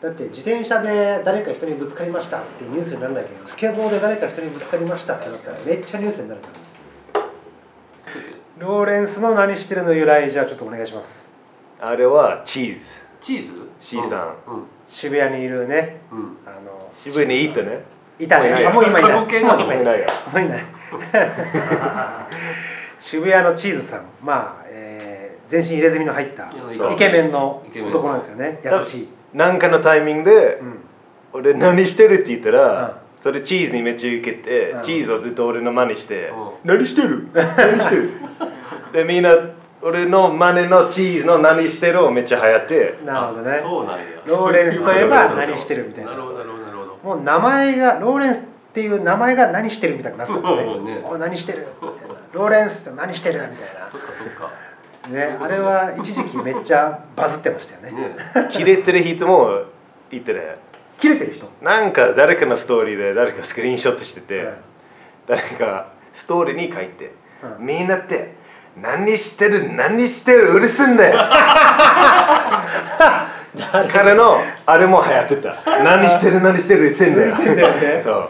だって自転車で誰か人にぶつかりましたってニュースにならないけどスケボーで誰か人にぶつかりましたってなったらめっちゃニュースになるから。ローレンスの何してるの由来じゃあちょっとお願いします
あれはチーズ。
チーズ
？C さん。
うん。
渋谷にいるね。あの
渋谷に行ったね。
いたね。
もういない。
あもう今いない。もう今いない。
いないよ。
もういない。渋谷のチーズさん。まあ、えー全身入れ墨の入ったイケメンの
イケメン。
男なんですよね。優しい、
なんかのタイミングで
うん、
俺何してるって言ったら、
うん。
それチーズにめっちゃ受けて、
うん。
チーズをずっと俺の真似して、
う
何してる？何してる？でみんな俺の真似のチーズの何してるをめっちゃ流行って。
なるほどね。
そうなんや。
ローレンスといえば何してるみたいな。
なるほどなるほど。なるほど
もう名前がローレンスっていう名前が何してるみたいになってたもんね。何してる？みたいな。ローレンスって何してる？みたい
そっかそっか。
なねあれは一時期めっちゃバズってましたよね。
ね
キレてる人もいてね。
切れてる人？
なんか誰かのストーリーで誰かスクリーンショットしてて、
うん。
誰かストーリーに書いて、
うん。
みんなって何してる何してるうるせんだよ。彼のあれも流行ってた。何してる何してるうるせんだよ。
うるせんだよね。
そう。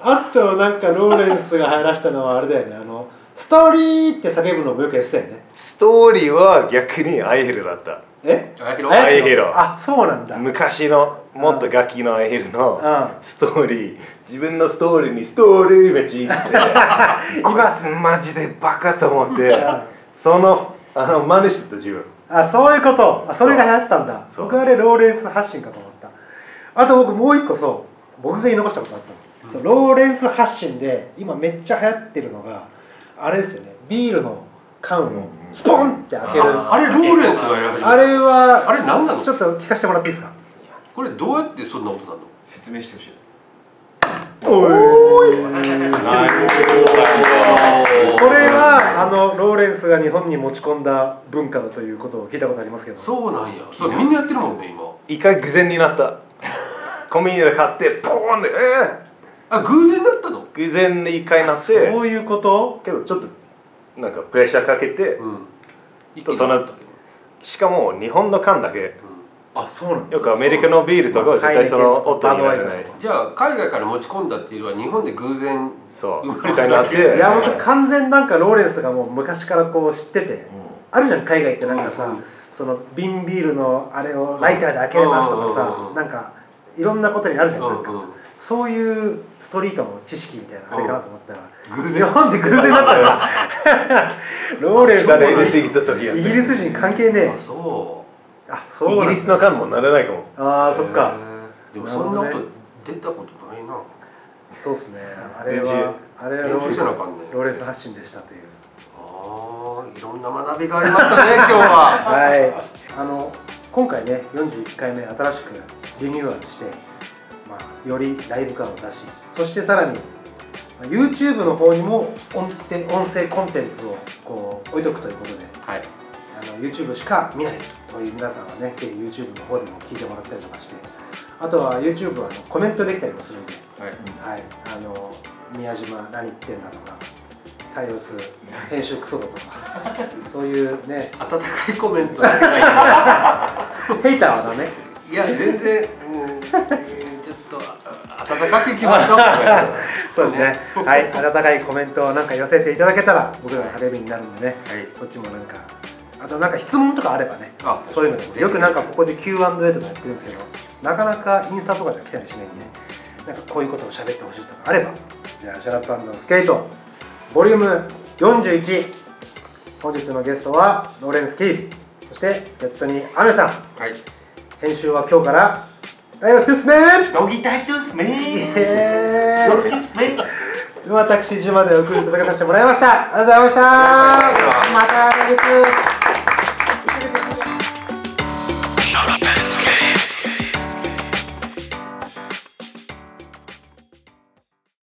あとなんかローレンスが流行らしたのはあれだよね。あのストーリーって叫ぶのもよくやってたよね。
ストーリーは逆にアイヘルだった。
え？
アイヒロ。
あそうなんだ。
昔のもっとガキのアイヘルの
うん。
ストーリー自分のストーリーにストーリーめっちって。こいつマジでバカと思って。
うん
そのあの真似してた自分。
あそういうこと。あそれが流行ってたんだ。僕あれローレンス発信かと思った。あと僕もう一個そう。僕が言い残したことあったの、そうローレンス発信で今めっちゃ流行ってるのがあれですよね。ビールの缶をスポンって開ける。
ああれローレンスがやられてる
あれは
あれ何なの？
ちょっと聞かせてもらっていいですか？
これどうやってそんな音なの？
説明してほしい
おーい。
ナイス
これはあのローレンスが日本に持ち込んだ文化だということを聞いたことありますけど。
そうなんや。それみんなやってるもんね今。
一回偶然になった。コンビニで買ってポーンでえ
あ偶然だったの？
ー、偶然に一回なって
そういうこと？
けどちょっとなんかプレッシャーかけて
うん。
そのしかも日本の缶だけ
あそうなんだ。
よくアメリカのビールとかは絶対その音にならない
じゃあ海外から持ち込んだっていうのは日本で偶然
そう。みたいになって。
いや僕完全なんかローレンスがもう昔からこう知ってて。あるじゃん海外ってなんかさ、
うん。
その瓶ビールのあれをライターで開けれますとか
うんうんうん
さ
うん。
なんかいろんなことにあるじゃんなんか、
うんうん。
そういうストリートの知識みたいなあれかなと思ったら、
偶
日本で偶然だったよ。ローレンス
誰入れすぎた時やっ
イ
て
ギリス人関係ね
あそ
えあそう
イギリスの缶もならないかも。
あ
う
あそっか。
でもそんな音
なるほど
出たことないな。
そうっすね。あれはあれはローレンス発信でしたという。
ああいろんな学びがありましたね 今日は。
はい、あの今回ね41回目新しくリニューアルして、まあ、よりライブ感を出しそしてさらにまあ YouTube の方にも音て音声コンテンツをこう置いとくということで。
はい
あの YouTube しか見ないという皆さんはねぜひ YouTube の方でも聞いてもらったりとかしてあとは YouTube はあのコメントできたりもするんで、
はい。
はい、あの宮島何言ってんだとか対応する編集クソだとか そういうね
温かいコメント
ヘイターはダメ？
いや全然、うん、ちょっとあ温かくいきましょう。
そうですね。はい。温かいコメントをなんか寄せていただけたら僕らの励みになるんでね。
はい。
こっちもなんかあとなんか質問とかあればね
あ
そういうのでよくなんかここで Q&A とかやってるんですけどなかなかインスタとかじゃ来たりしないんでなんかこういうことを喋ってほしいとかあればじゃあ Shut Up & Skate volume 41本日のゲストはローレンス・キーフそして助っ人にアメさん。
はい。
編集は今日からダイオスティスメン。
ドギタイトゥスメ
イ
ン
エーイ。
ドギタイトゥスメン
私、島でお送りいただかさせてもらいました。ありがとうございました。また来月。